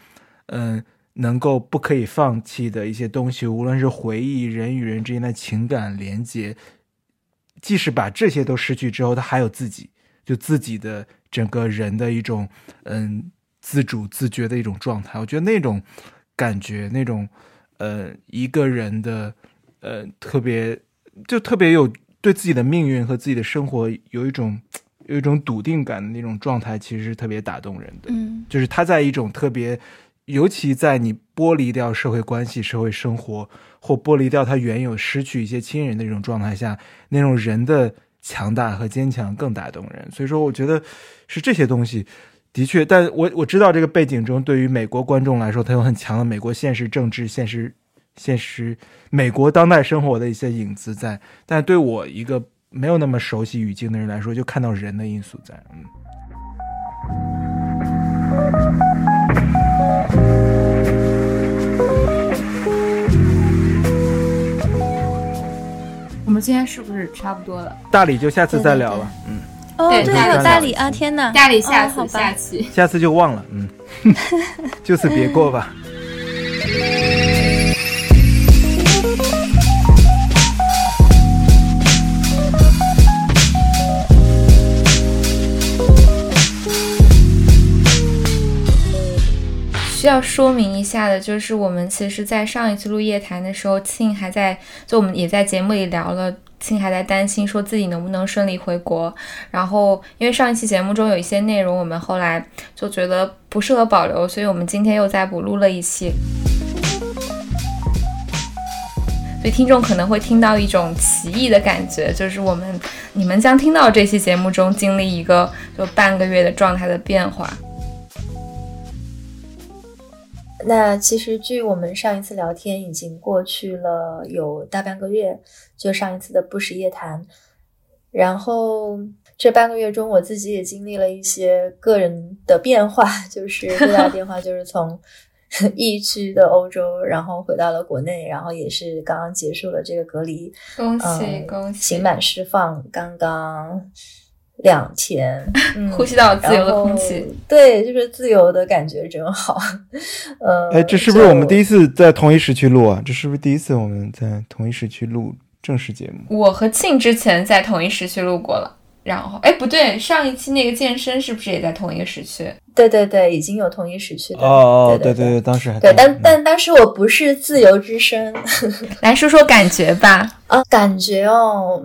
嗯能够不可以放弃的一些东西，无论是回忆、人与人之间的情感连接，即使把这些都失去之后，他还有自己，就自己的整个人的一种嗯。自主自觉的一种状态，我觉得那种感觉，那种呃一个人的呃特别就特别有对自己的命运和自己的生活有一种有一种笃定感的那种状态，其实是特别打动人的。嗯，就是他在一种特别，尤其在你剥离掉社会关系、社会生活，或剥离掉他原有失去一些亲人的这种状态下，那种人的强大和坚强更打动人。所以说，我觉得是这些东西。的确，但我我知道这个背景中，对于美国观众来说，它有很强的美国现实政治、现实、现实美国当代生活的一些影子在。但对我一个没有那么熟悉语境的人来说，就看到人的因素在。嗯。我们今天是不是差不多了？大理就下次再聊了。嗯。哦，对，还有大理啊！天哪，大理下次下期，下次就忘了，嗯，就此别过吧。需要说明一下的，就是我们其实，在上一次录夜谈的时候，庆还在，就我们也在节目里聊了，庆还在担心说自己能不能顺利回国。然后，因为上一期节目中有一些内容，我们后来就觉得不适合保留，所以我们今天又再补录了一期。所以听众可能会听到一种奇异的感觉，就是我们你们将听到这期节目中经历一个就半个月的状态的变化。那其实距我们上一次聊天已经过去了有大半个月，就上一次的不时夜谈。然后这半个月中，我自己也经历了一些个人的变化，就是 最大的变化就是从。疫区的欧洲，然后回到了国内，然后也是刚刚结束了这个隔离，恭喜恭喜，刑满释放刚刚两天，呼吸到自由的空气，对，就是自由的感觉真好。呃，哎，这是不是我们第一次在同一时区录啊？这是不是第一次我们在同一时区录正式节目？我和庆之前在同一时区录过了。然后，哎，不对，上一期那个健身是不是也在同一个时区？对对对，已经有同一时区的。哦，对对对，当时还对，但但当时我不是自由之身。来说说感觉吧。啊，感觉哦，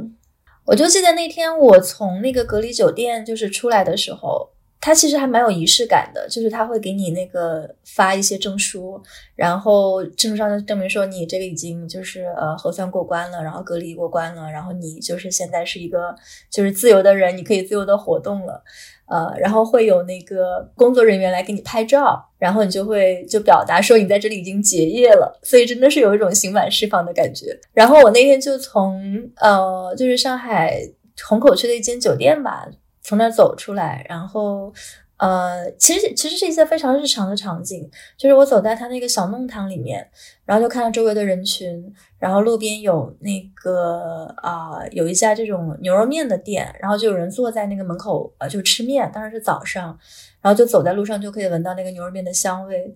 我就记得那天我从那个隔离酒店就是出来的时候。他其实还蛮有仪式感的，就是他会给你那个发一些证书，然后证书上就证明说你这个已经就是呃核酸过关了，然后隔离过关了，然后你就是现在是一个就是自由的人，你可以自由的活动了，呃，然后会有那个工作人员来给你拍照，然后你就会就表达说你在这里已经结业了，所以真的是有一种刑满释放的感觉。然后我那天就从呃就是上海虹口区的一间酒店吧。从那儿走出来，然后，呃，其实其实是一些非常日常的场景，就是我走在他那个小弄堂里面，然后就看到周围的人群，然后路边有那个啊，有一家这种牛肉面的店，然后就有人坐在那个门口，呃，就吃面，当然是早上，然后就走在路上就可以闻到那个牛肉面的香味，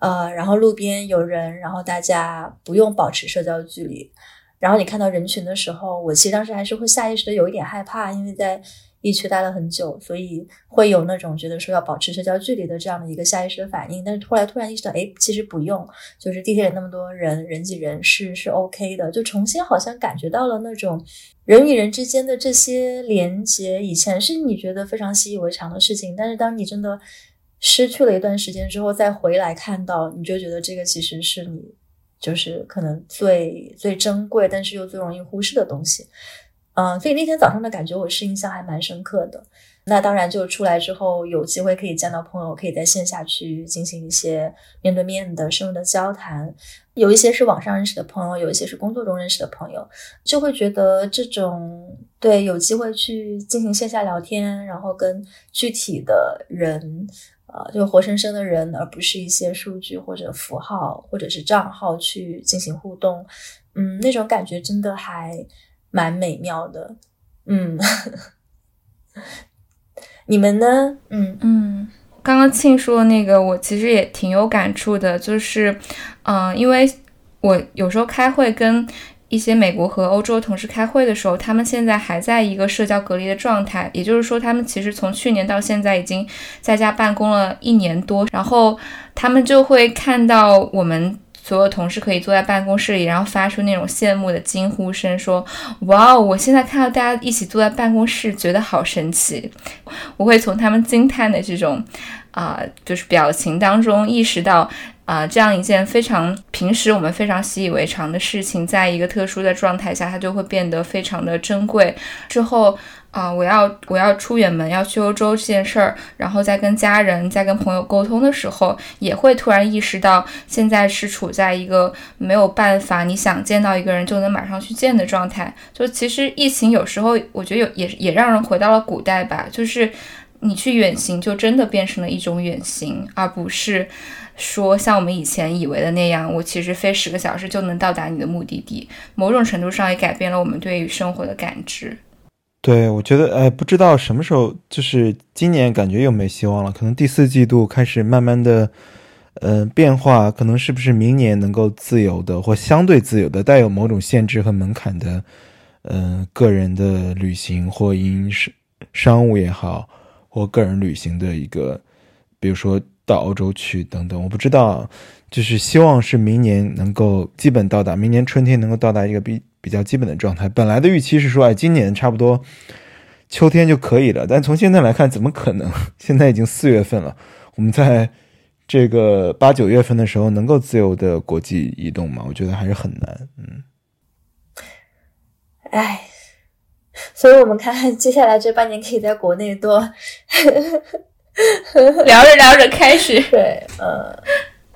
呃，然后路边有人，然后大家不用保持社交距离，然后你看到人群的时候，我其实当时还是会下意识的有一点害怕，因为在。疫区待了很久，所以会有那种觉得说要保持社交距离的这样的一个下意识的反应。但是后来突然意识到，哎，其实不用，就是地铁里那么多人，人挤人是是 OK 的。就重新好像感觉到了那种人与人之间的这些连接，以前是你觉得非常习以为常的事情，但是当你真的失去了一段时间之后，再回来看到，你就觉得这个其实是你就是可能最最珍贵，但是又最容易忽视的东西。嗯，所以那天早上的感觉我是印象还蛮深刻的。那当然，就出来之后有机会可以见到朋友，可以在线下去进行一些面对面的深入的交谈。有一些是网上认识的朋友，有一些是工作中认识的朋友，就会觉得这种对有机会去进行线下聊天，然后跟具体的人，呃，就活生生的人，而不是一些数据或者符号或者是账号去进行互动。嗯，那种感觉真的还。蛮美妙的，嗯，你们呢？嗯嗯，刚刚庆说那个，我其实也挺有感触的，就是，嗯，因为我有时候开会跟一些美国和欧洲同事开会的时候，他们现在还在一个社交隔离的状态，也就是说，他们其实从去年到现在已经在家办公了一年多，然后他们就会看到我们。所有同事可以坐在办公室里，然后发出那种羡慕的惊呼声，说：“哇哦，我现在看到大家一起坐在办公室，觉得好神奇。”我会从他们惊叹的这种啊，就是表情当中意识到啊，这样一件非常平时我们非常习以为常的事情，在一个特殊的状态下，它就会变得非常的珍贵。之后。啊，我要我要出远门，要去欧洲这件事儿，然后在跟家人、在跟朋友沟通的时候，也会突然意识到，现在是处在一个没有办法，你想见到一个人就能马上去见的状态。就其实疫情有时候，我觉得有也也让人回到了古代吧，就是你去远行，就真的变成了一种远行，而不是说像我们以前以为的那样，我其实飞十个小时就能到达你的目的地。某种程度上也改变了我们对于生活的感知。对，我觉得，哎，不知道什么时候，就是今年感觉又没希望了。可能第四季度开始慢慢的，呃，变化，可能是不是明年能够自由的或相对自由的，带有某种限制和门槛的，嗯，个人的旅行或因商商务也好，或个人旅行的一个，比如说到欧洲去等等，我不知道，就是希望是明年能够基本到达，明年春天能够到达一个比比较基本的状态。本来的预期是说，哎，今年差不多秋天就可以了，但从现在来看，怎么可能？现在已经四月份了，我们在这个八九月份的时候能够自由的国际移动吗？我觉得还是很难。嗯，哎。所以我们看看接下来这半年可以在国内多 聊着聊着开始对呃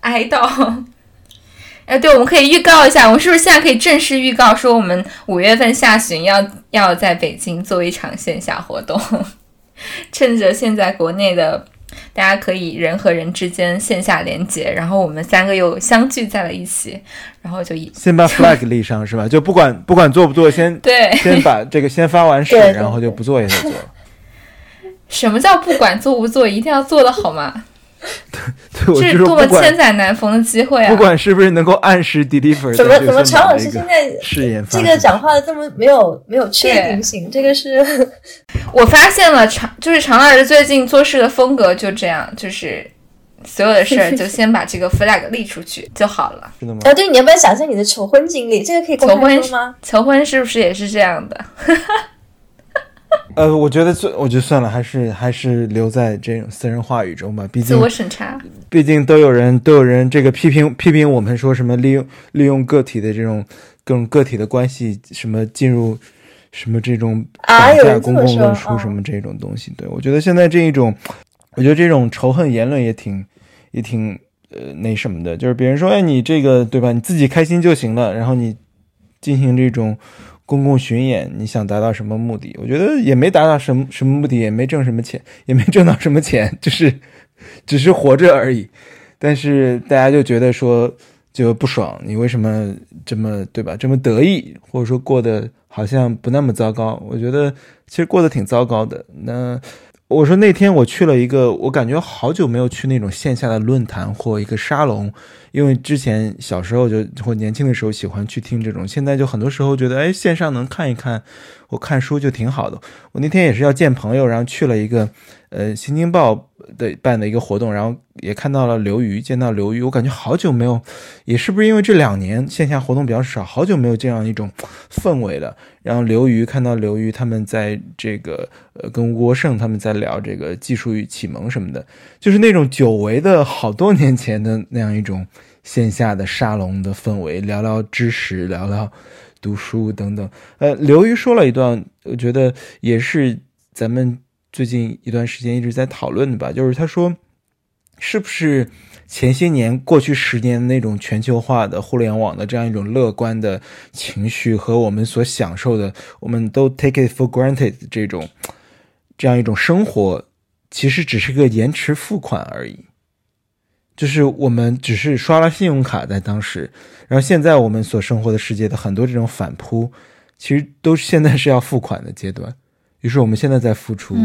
哀悼。哎，对，我们可以预告一下，我们是不是现在可以正式预告说，我们五月份下旬要要在北京做一场线下活动，趁着现在国内的。大家可以人和人之间线下连接，然后我们三个又相聚在了一起，然后就先把 flag 立上是吧？就不管不管做不做，先 对，先把这个先发完誓，然后就不做也得做。什么叫不管做不做，一定要做的好吗？对，这是多么千载难逢的机会啊！不管是不是能够按时 deliver，怎么怎么，常老师现在誓言这个讲话的这么没有没有确定性，这个是 我发现了常就是常老师最近做事的风格就这样，就是所有的事儿就 先把这个 flag 立出去就好了，真的吗？啊，对，你要不要想象你的求婚经历？这个可以求婚吗？求婚是不是也是这样的？呃，我觉得算，我就算了，还是还是留在这种私人话语中吧。毕竟自我审查，毕竟都有人都有人这个批评批评我们说什么利用利用个体的这种各种个体的关系，什么进入什么这种绑架公共论述什么这种东西。对我觉得现在这一种，我觉得这种仇恨言论也挺也挺呃那什么的，就是别人说哎你这个对吧，你自己开心就行了，然后你进行这种。公共巡演，你想达到什么目的？我觉得也没达到什么什么目的，也没挣什么钱，也没挣到什么钱，就是 只是活着而已。但是大家就觉得说就不爽，你为什么这么对吧？这么得意，或者说过得好像不那么糟糕？我觉得其实过得挺糟糕的。那。我说那天我去了一个，我感觉好久没有去那种线下的论坛或一个沙龙，因为之前小时候就或年轻的时候喜欢去听这种，现在就很多时候觉得，哎，线上能看一看，我看书就挺好的。我那天也是要见朋友，然后去了一个，呃，新京报的办的一个活动，然后。也看到了刘瑜，见到刘瑜，我感觉好久没有，也是不是因为这两年线下活动比较少，好久没有这样一种氛围了。然后刘瑜看到刘瑜他们在这个呃跟吴国胜他们在聊这个技术与启蒙什么的，就是那种久违的好多年前的那样一种线下的沙龙的氛围，聊聊知识，聊聊读书等等。呃，刘瑜说了一段，我觉得也是咱们最近一段时间一直在讨论的吧，就是他说。是不是前些年、过去十年那种全球化的互联网的这样一种乐观的情绪和我们所享受的，我们都 take it for granted 这种这样一种生活，其实只是个延迟付款而已。就是我们只是刷了信用卡在当时，然后现在我们所生活的世界的很多这种反扑，其实都现在是要付款的阶段。于是我们现在在付出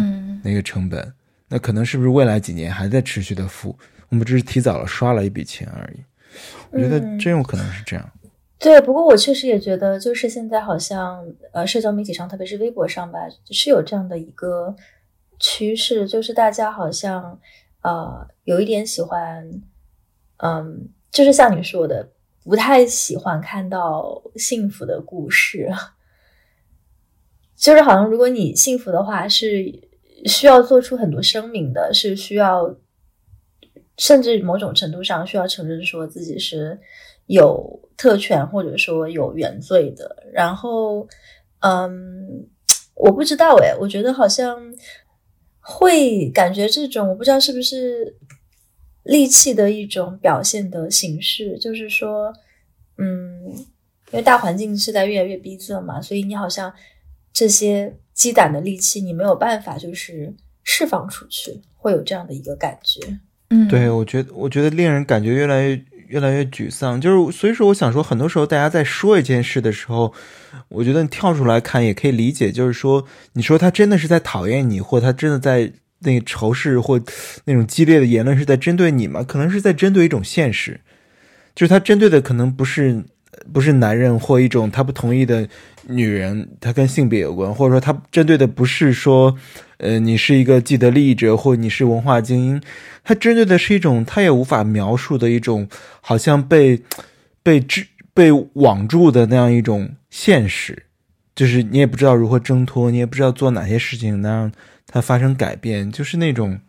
那个成本。那可能是不是未来几年还在持续的付？我们只是提早了刷了一笔钱而已。我觉得真有可能是这样。对，不过我确实也觉得，就是现在好像呃，社交媒体上，特别是微博上吧，是有这样的一个趋势，就是大家好像呃有一点喜欢，嗯，就是像你说的，不太喜欢看到幸福的故事，就是好像如果你幸福的话是。需要做出很多声明的，是需要，甚至某种程度上需要承认说自己是有特权或者说有原罪的。然后，嗯，我不知道诶，我觉得好像会感觉这种，我不知道是不是戾气的一种表现的形式，就是说，嗯，因为大环境是在越来越逼仄嘛，所以你好像这些。积攒的戾气，你没有办法就是释放出去，会有这样的一个感觉。嗯，对，我觉得，我觉得令人感觉越来越越来越沮丧。就是所以说，我想说，很多时候大家在说一件事的时候，我觉得你跳出来看也可以理解，就是说，你说他真的是在讨厌你，或他真的在那个仇视或那种激烈的言论是在针对你吗？可能是在针对一种现实，就是他针对的可能不是不是男人或一种他不同意的女人，他跟性别有关，或者说他针对的不是说，呃，你是一个既得利益者或你是文化精英，他针对的是一种他也无法描述的一种好像被被制被网住的那样一种现实，就是你也不知道如何挣脱，你也不知道做哪些事情能让它发生改变，就是那种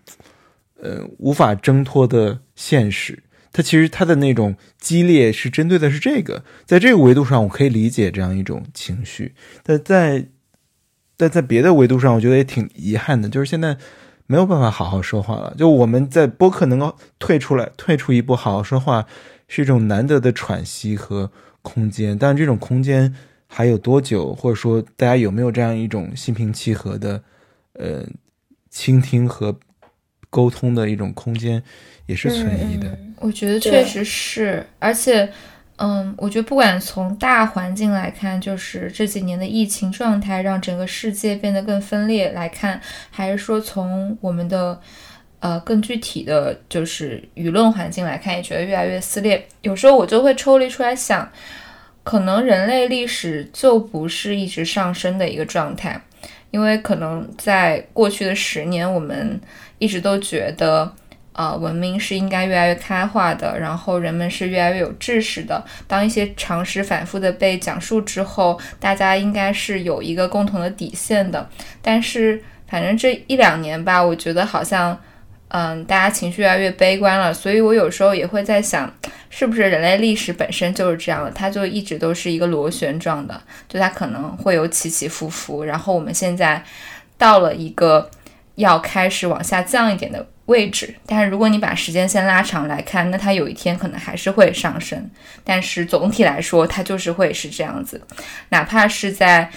呃无法挣脱的现实。它其实它的那种激烈是针对的是这个，在这个维度上我可以理解这样一种情绪，但在但在别的维度上，我觉得也挺遗憾的，就是现在没有办法好好说话了。就我们在播客能够退出来，退出一步好好说话，是一种难得的喘息和空间。但这种空间还有多久，或者说大家有没有这样一种心平气和的呃倾听和沟通的一种空间，也是存疑的。我觉得确实是，而且，嗯，我觉得不管从大环境来看，就是这几年的疫情状态让整个世界变得更分裂来看，还是说从我们的呃更具体的就是舆论环境来看，也觉得越来越撕裂。有时候我就会抽离出来想，可能人类历史就不是一直上升的一个状态，因为可能在过去的十年，我们一直都觉得。呃，文明是应该越来越开化的，然后人们是越来越有知识的。当一些常识反复的被讲述之后，大家应该是有一个共同的底线的。但是，反正这一两年吧，我觉得好像，嗯，大家情绪越来越悲观了。所以我有时候也会在想，是不是人类历史本身就是这样的？它就一直都是一个螺旋状的，就它可能会有起起伏伏。然后我们现在到了一个要开始往下降一点的。位置，但是如果你把时间线拉长来看，那它有一天可能还是会上升。但是总体来说，它就是会是这样子。哪怕是在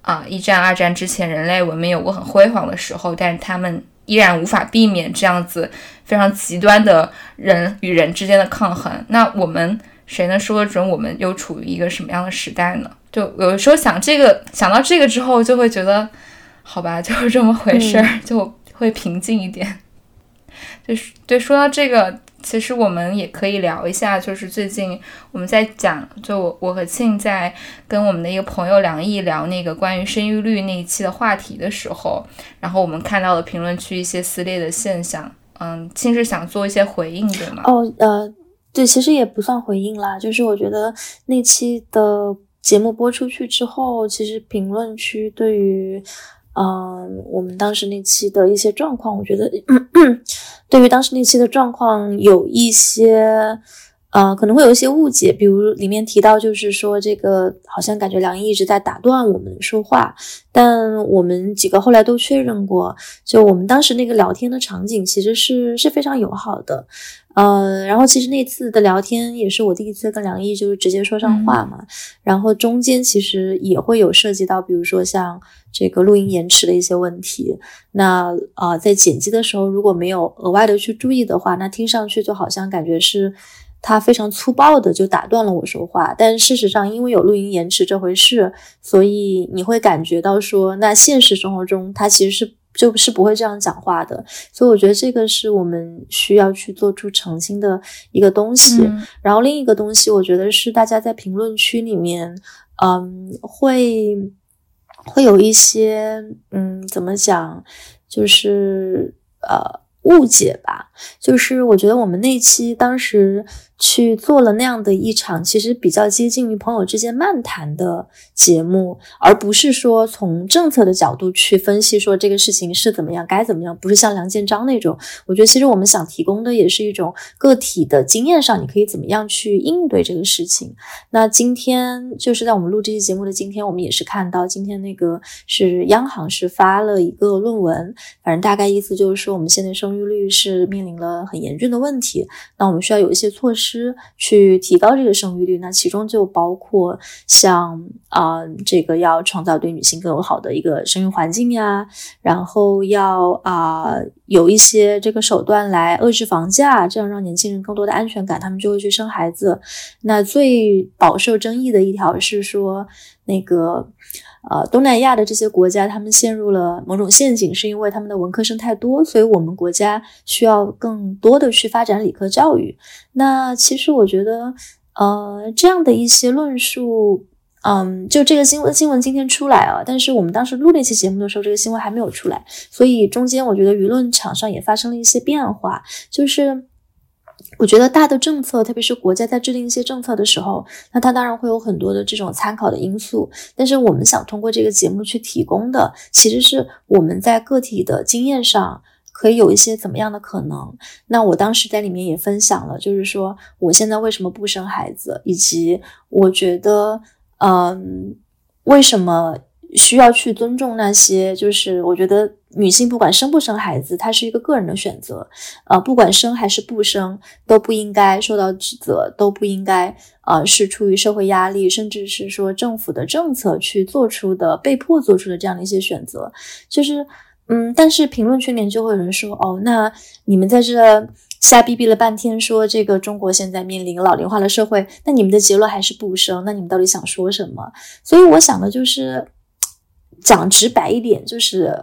啊一战、二战之前，人类文明有过很辉煌的时候，但是他们依然无法避免这样子非常极端的人与人之间的抗衡。那我们谁能说得准我们又处于一个什么样的时代呢？就有时候想这个，想到这个之后，就会觉得好吧，就是这么回事儿，就会平静一点。就是对，说到这个，其实我们也可以聊一下。就是最近我们在讲，就我我和庆在跟我们的一个朋友梁毅聊那个关于生育率那一期的话题的时候，然后我们看到了评论区一些撕裂的现象。嗯，庆是想做一些回应，对吗？哦，呃，对，其实也不算回应啦。就是我觉得那期的节目播出去之后，其实评论区对于。嗯，我们当时那期的一些状况，我觉得对于当时那期的状况有一些，呃，可能会有一些误解。比如里面提到，就是说这个好像感觉梁毅一直在打断我们说话，但我们几个后来都确认过，就我们当时那个聊天的场景其实是是非常友好的。呃，然后其实那次的聊天也是我第一次跟梁毅就是直接说上话嘛，然后中间其实也会有涉及到，比如说像这个录音延迟的一些问题。那啊，在剪辑的时候如果没有额外的去注意的话，那听上去就好像感觉是他非常粗暴的就打断了我说话。但事实上，因为有录音延迟这回事，所以你会感觉到说，那现实生活中他其实是。就是不会这样讲话的，所以我觉得这个是我们需要去做出澄清的一个东西。然后另一个东西，我觉得是大家在评论区里面，嗯，会会有一些，嗯，怎么讲，就是呃误解吧。就是我觉得我们那期当时。去做了那样的一场，其实比较接近于朋友之间漫谈的节目，而不是说从政策的角度去分析说这个事情是怎么样，该怎么样，不是像梁建章那种。我觉得其实我们想提供的也是一种个体的经验上，你可以怎么样去应对这个事情。那今天就是在我们录这期节目的今天，我们也是看到今天那个是央行是发了一个论文，反正大概意思就是说我们现在生育率是面临了很严峻的问题，那我们需要有一些措施。去提高这个生育率，那其中就包括像啊，这个要创造对女性更友好的一个生育环境呀，然后要啊有一些这个手段来遏制房价，这样让年轻人更多的安全感，他们就会去生孩子。那最饱受争议的一条是说那个。呃，东南亚的这些国家，他们陷入了某种陷阱，是因为他们的文科生太多，所以我们国家需要更多的去发展理科教育。那其实我觉得，呃，这样的一些论述，嗯，就这个新闻新闻今天出来啊，但是我们当时录那期节目的时候，这个新闻还没有出来，所以中间我觉得舆论场上也发生了一些变化，就是。我觉得大的政策，特别是国家在制定一些政策的时候，那它当然会有很多的这种参考的因素。但是我们想通过这个节目去提供的，其实是我们在个体的经验上可以有一些怎么样的可能。那我当时在里面也分享了，就是说我现在为什么不生孩子，以及我觉得，嗯，为什么。需要去尊重那些，就是我觉得女性不管生不生孩子，她是一个个人的选择，呃，不管生还是不生，都不应该受到指责，都不应该，呃，是出于社会压力，甚至是说政府的政策去做出的，被迫做出的这样的一些选择，就是，嗯，但是评论区里面就会有人说，哦，那你们在这瞎逼逼了半天，说这个中国现在面临老龄化的社会，那你们的结论还是不生，那你们到底想说什么？所以我想的就是。讲直白一点，就是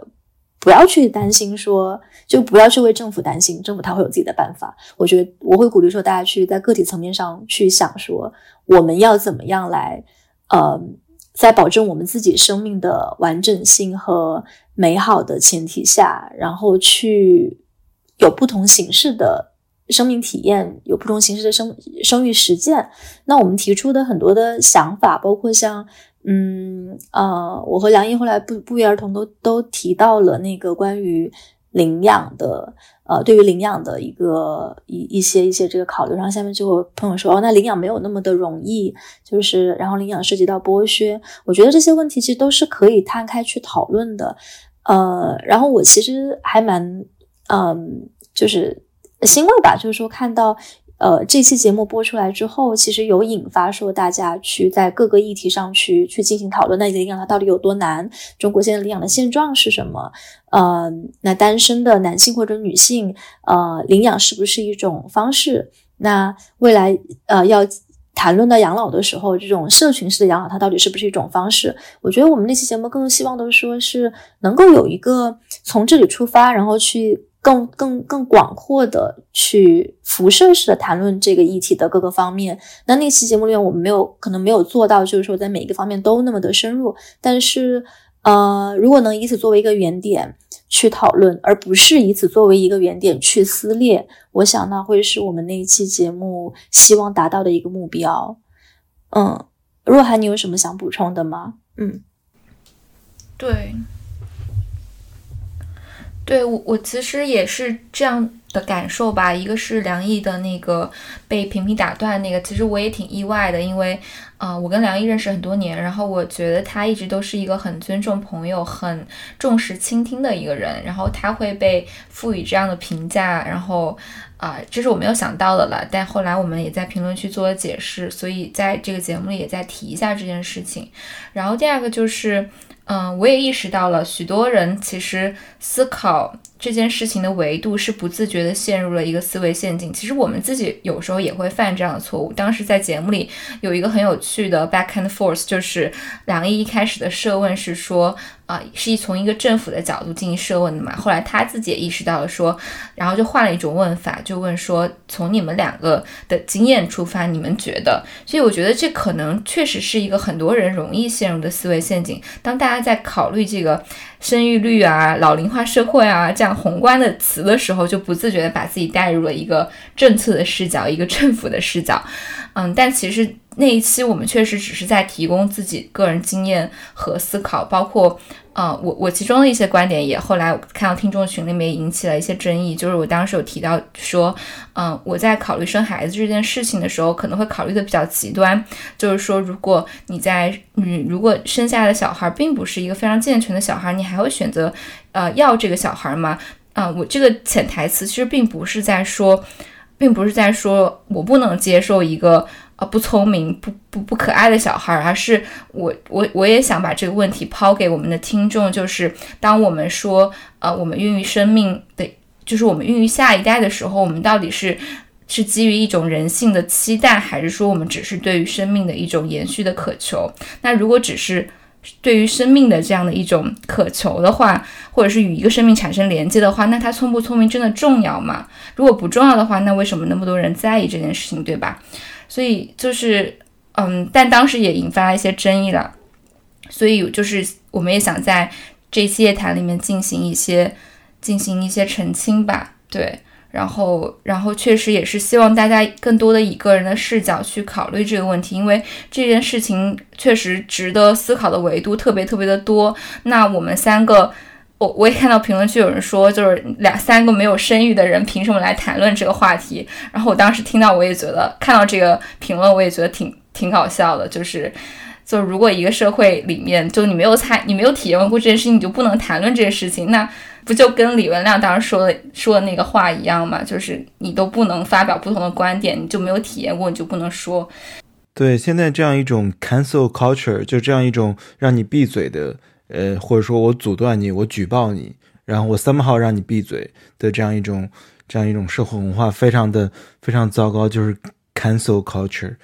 不要去担心，说就不要去为政府担心，政府他会有自己的办法。我觉得我会鼓励说，大家去在个体层面上去想，说我们要怎么样来，呃，在保证我们自己生命的完整性和美好的前提下，然后去有不同形式的生命体验，有不同形式的生生育实践。那我们提出的很多的想法，包括像。嗯呃，我和梁毅后来不不约而同都都提到了那个关于领养的，呃，对于领养的一个一一些一些这个考虑。然后下面就有朋友说，哦，那领养没有那么的容易，就是然后领养涉及到剥削，我觉得这些问题其实都是可以摊开去讨论的。呃，然后我其实还蛮嗯，就是欣慰吧，就是说看到。呃，这期节目播出来之后，其实有引发说大家去在各个议题上去去进行讨论。那领养它到底有多难？中国现在领养的现状是什么？呃，那单身的男性或者女性，呃，领养是不是一种方式？那未来呃要谈论到养老的时候，这种社群式的养老它到底是不是一种方式？我觉得我们那期节目更希望的说是能够有一个从这里出发，然后去。更更更广阔的去辐射式的谈论这个议题的各个方面。那那期节目里面，我们没有可能没有做到，就是说在每一个方面都那么的深入。但是，呃，如果能以此作为一个原点去讨论，而不是以此作为一个原点去撕裂，我想那会是我们那一期节目希望达到的一个目标。嗯，若涵，你有什么想补充的吗？嗯，对。对我，我其实也是这样的感受吧。一个是梁毅的那个被频频打断那个，其实我也挺意外的，因为，呃，我跟梁毅认识很多年，然后我觉得他一直都是一个很尊重朋友、很重视倾听的一个人，然后他会被赋予这样的评价，然后，啊，这是我没有想到的了。但后来我们也在评论区做了解释，所以在这个节目里也在提一下这件事情。然后第二个就是。嗯，我也意识到了，许多人其实思考这件事情的维度是不自觉的陷入了一个思维陷阱。其实我们自己有时候也会犯这样的错误。当时在节目里有一个很有趣的 back and forth，就是梁毅一开始的设问是说。啊，是从一个政府的角度进行设问的嘛？后来他自己也意识到了，说，然后就换了一种问法，就问说，从你们两个的经验出发，你们觉得？所以我觉得这可能确实是一个很多人容易陷入的思维陷阱。当大家在考虑这个生育率啊、老龄化社会啊这样宏观的词的时候，就不自觉的把自己带入了一个政策的视角、一个政府的视角。嗯，但其实。那一期我们确实只是在提供自己个人经验和思考，包括，呃，我我其中的一些观点也后来看到听众群里面引起了一些争议，就是我当时有提到说，嗯，我在考虑生孩子这件事情的时候，可能会考虑的比较极端，就是说，如果你在你如果生下的小孩并不是一个非常健全的小孩，你还会选择，呃，要这个小孩吗？啊，我这个潜台词其实并不是在说，并不是在说我不能接受一个。啊，不聪明、不不不可爱的小孩，而是我我我也想把这个问题抛给我们的听众，就是当我们说，呃，我们孕育生命的，就是我们孕育下一代的时候，我们到底是是基于一种人性的期待，还是说我们只是对于生命的一种延续的渴求？那如果只是对于生命的这样的一种渴求的话，或者是与一个生命产生连接的话，那他聪不聪明真的重要吗？如果不重要的话，那为什么那么多人在意这件事情，对吧？所以就是嗯，但当时也引发了一些争议了。所以就是我们也想在这一期夜谈里面进行一些进行一些澄清吧，对。然后，然后确实也是希望大家更多的以个人的视角去考虑这个问题，因为这件事情确实值得思考的维度特别特别的多。那我们三个，我我也看到评论区有人说，就是两三个没有生育的人凭什么来谈论这个话题？然后我当时听到，我也觉得看到这个评论，我也觉得挺挺搞笑的，就是。就如果一个社会里面，就你没有参，你没有体验过这件事情，你就不能谈论这些事情，那不就跟李文亮当时说的说的那个话一样吗？就是你都不能发表不同的观点，你就没有体验过，你就不能说。对，现在这样一种 cancel culture，就这样一种让你闭嘴的，呃，或者说我阻断你，我举报你，然后我 somehow 让你闭嘴的这样一种这样一种社会文化，非常的非常糟糕，就是 cancel culture。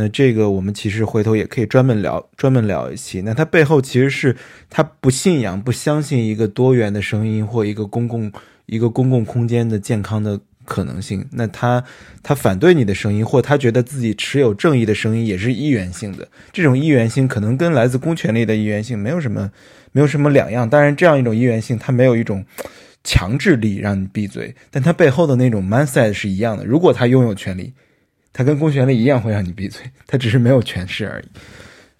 那这个我们其实回头也可以专门聊，专门聊一期。那他背后其实是他不信仰、不相信一个多元的声音或一个公共、一个公共空间的健康的可能性。那他他反对你的声音，或他觉得自己持有正义的声音也是一元性的。这种一元性可能跟来自公权力的一元性没有什么没有什么两样。当然，这样一种一元性，它没有一种强制力让你闭嘴，但它背后的那种 mindset 是一样的。如果他拥有权利。他跟公权力一样会让你闭嘴，他只是没有权势而已。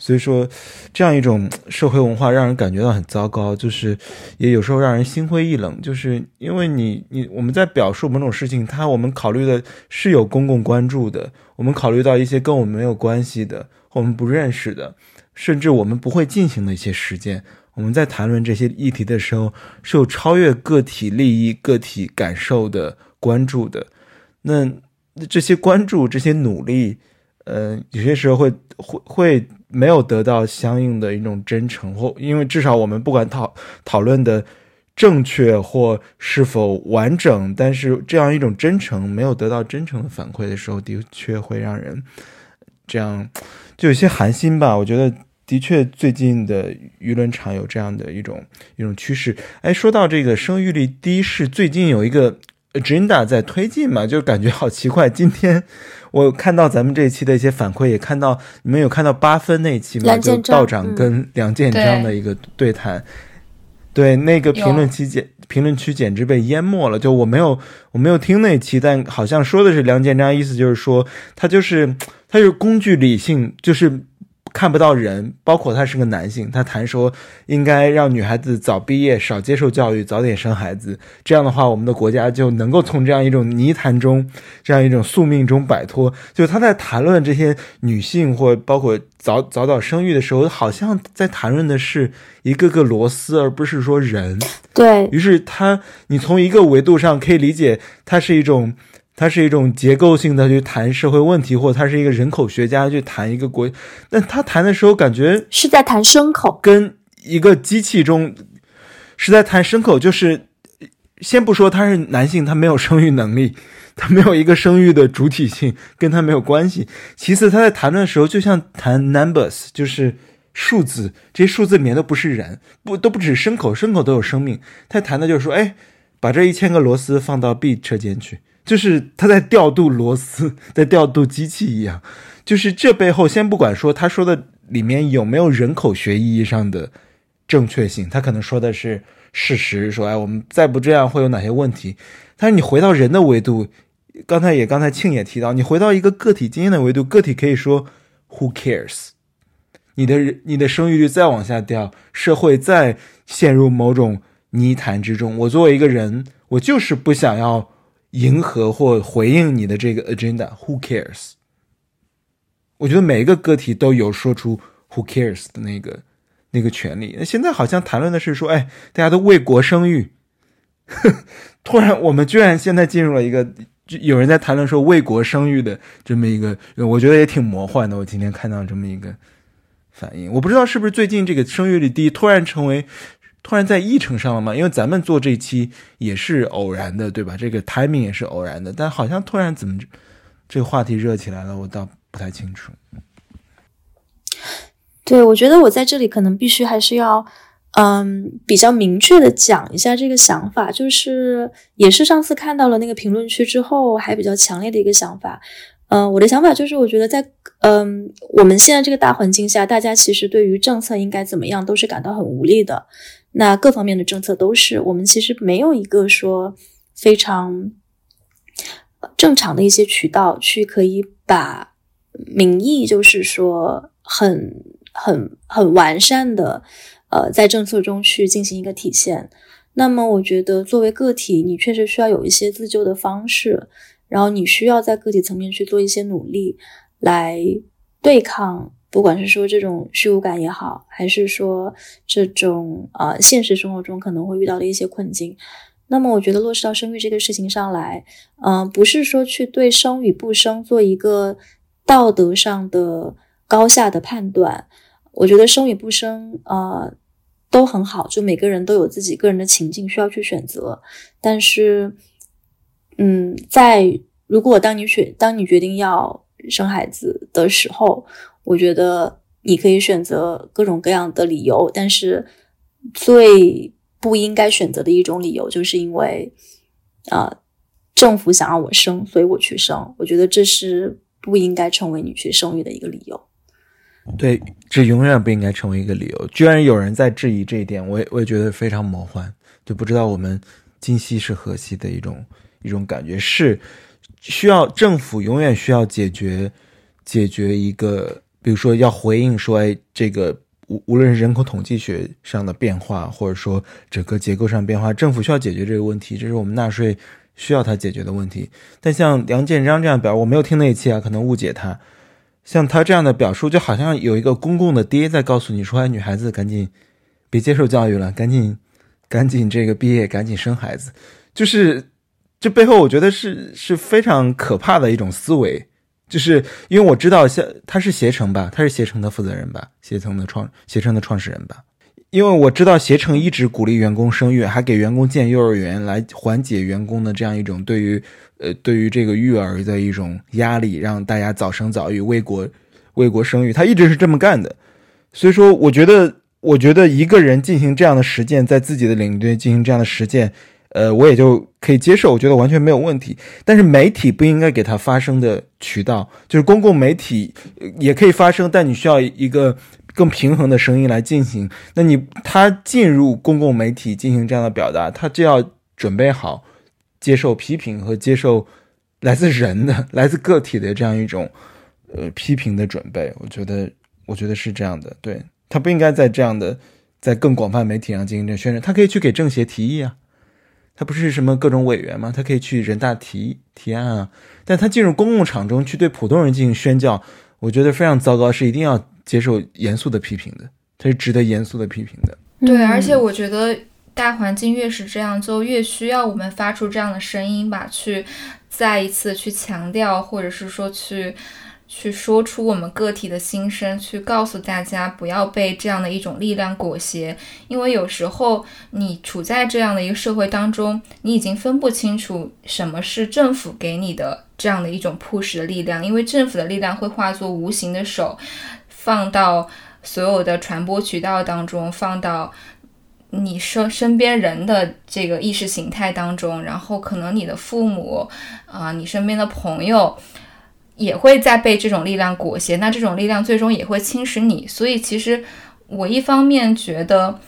所以说，这样一种社会文化让人感觉到很糟糕，就是也有时候让人心灰意冷。就是因为你你我们在表述某种事情，他我们考虑的是有公共关注的，我们考虑到一些跟我们没有关系的、我们不认识的，甚至我们不会进行的一些实践。我们在谈论这些议题的时候，是有超越个体利益、个体感受的关注的。那。这些关注，这些努力，呃，有些时候会会会没有得到相应的一种真诚，或因为至少我们不管讨讨论的正确或是否完整，但是这样一种真诚没有得到真诚的反馈的时候，的确会让人这样就有些寒心吧。我觉得的确最近的舆论场有这样的一种一种趋势。哎，说到这个生育率低，是最近有一个。Agenda 在推进嘛，就感觉好奇怪。今天我看到咱们这一期的一些反馈，也看到你们有看到八分那一期吗？就道长跟梁建章的一个对谈。对，那个评论区简评论区简直被淹没了。就我没有我没有听那期，但好像说的是梁建章，意思就是说他就是他是工具理性，就是。看不到人，包括他是个男性，他谈说应该让女孩子早毕业，少接受教育，早点生孩子。这样的话，我们的国家就能够从这样一种泥潭中，这样一种宿命中摆脱。就他在谈论这些女性或包括早早早生育的时候，好像在谈论的是一个个螺丝，而不是说人。对于是他，你从一个维度上可以理解，它是一种。它是一种结构性的去谈社会问题，或者他是一个人口学家去谈一个国，但他谈的时候感觉是在谈牲口，跟一个机器中是在谈牲口。就是先不说他是男性，他没有生育能力，他没有一个生育的主体性，跟他没有关系。其次，他在谈论的时候就像谈 numbers，就是数字，这些数字里面都不是人，不都不只是牲口，牲口都有生命。他谈的就是说，哎，把这一千个螺丝放到 B 车间去。就是他在调度螺丝，在调度机器一样。就是这背后，先不管说他说的里面有没有人口学意义上的正确性，他可能说的是事实，说哎，我们再不这样会有哪些问题。但是你回到人的维度，刚才也刚才庆也提到，你回到一个个体经验的维度，个体可以说 Who cares？你的你的生育率再往下掉，社会再陷入某种泥潭之中，我作为一个人，我就是不想要。迎合或回应你的这个 agenda，Who cares？我觉得每一个个体都有说出 Who cares 的那个那个权利。那现在好像谈论的是说，哎，大家都为国生育。突然，我们居然现在进入了一个，有人在谈论说为国生育的这么一个，我觉得也挺魔幻的。我今天看到这么一个反应，我不知道是不是最近这个生育率低，突然成为。突然在议程上了吗？因为咱们做这期也是偶然的，对吧？这个 timing 也是偶然的，但好像突然怎么这个话题热起来了，我倒不太清楚。对，我觉得我在这里可能必须还是要，嗯，比较明确的讲一下这个想法，就是也是上次看到了那个评论区之后，还比较强烈的一个想法。嗯，我的想法就是，我觉得在嗯我们现在这个大环境下，大家其实对于政策应该怎么样都是感到很无力的。那各方面的政策都是，我们其实没有一个说非常正常的一些渠道去可以把民意，就是说很很很完善的呃在政策中去进行一个体现。那么，我觉得作为个体，你确实需要有一些自救的方式。然后你需要在个体层面去做一些努力，来对抗，不管是说这种虚无感也好，还是说这种呃现实生活中可能会遇到的一些困境。那么我觉得落实到生育这个事情上来，嗯，不是说去对生与不生做一个道德上的高下的判断。我觉得生与不生，呃，都很好，就每个人都有自己个人的情境需要去选择，但是。嗯，在如果当你选当你决定要生孩子的时候，我觉得你可以选择各种各样的理由，但是最不应该选择的一种理由，就是因为啊，政府想让我生，所以我去生。我觉得这是不应该成为你去生育的一个理由。对，这永远不应该成为一个理由。居然有人在质疑这一点，我也我也觉得非常魔幻，就不知道我们今夕是何夕的一种。一种感觉是，需要政府永远需要解决解决一个，比如说要回应说，哎，这个无无论是人口统计学上的变化，或者说整个结构上变化，政府需要解决这个问题，这是我们纳税需要他解决的问题。但像梁建章这样表，我没有听那一期啊，可能误解他。像他这样的表述，就好像有一个公共的爹在告诉你说，哎，女孩子赶紧别接受教育了，赶紧赶紧这个毕业，赶紧生孩子，就是。这背后，我觉得是是非常可怕的一种思维，就是因为我知道，像他是携程吧，他是携程的负责人吧，携程的创携程的创始人吧，因为我知道携程一直鼓励员工生育，还给员工建幼儿园来缓解员工的这样一种对于呃对于这个育儿的一种压力，让大家早生早育，为国为国生育，他一直是这么干的。所以说，我觉得我觉得一个人进行这样的实践，在自己的领域进行这样的实践。呃，我也就可以接受，我觉得完全没有问题。但是媒体不应该给它发声的渠道，就是公共媒体也可以发声，但你需要一个更平衡的声音来进行。那你他进入公共媒体进行这样的表达，他就要准备好接受批评和接受来自人的、来自个体的这样一种呃批评的准备。我觉得，我觉得是这样的。对他不应该在这样的在更广泛媒体上进行这宣传，他可以去给政协提议啊。他不是什么各种委员吗？他可以去人大提提案啊。但他进入公共场中去对普通人进行宣教，我觉得非常糟糕，是一定要接受严肃的批评的。他是值得严肃的批评的。对，而且我觉得大环境越是这样，就越需要我们发出这样的声音吧，去再一次去强调，或者是说去。去说出我们个体的心声，去告诉大家不要被这样的一种力量裹挟，因为有时候你处在这样的一个社会当中，你已经分不清楚什么是政府给你的这样的一种 push 的力量，因为政府的力量会化作无形的手，放到所有的传播渠道当中，放到你身身边人的这个意识形态当中，然后可能你的父母啊，你身边的朋友。也会在被这种力量裹挟，那这种力量最终也会侵蚀你。所以，其实我一方面觉得，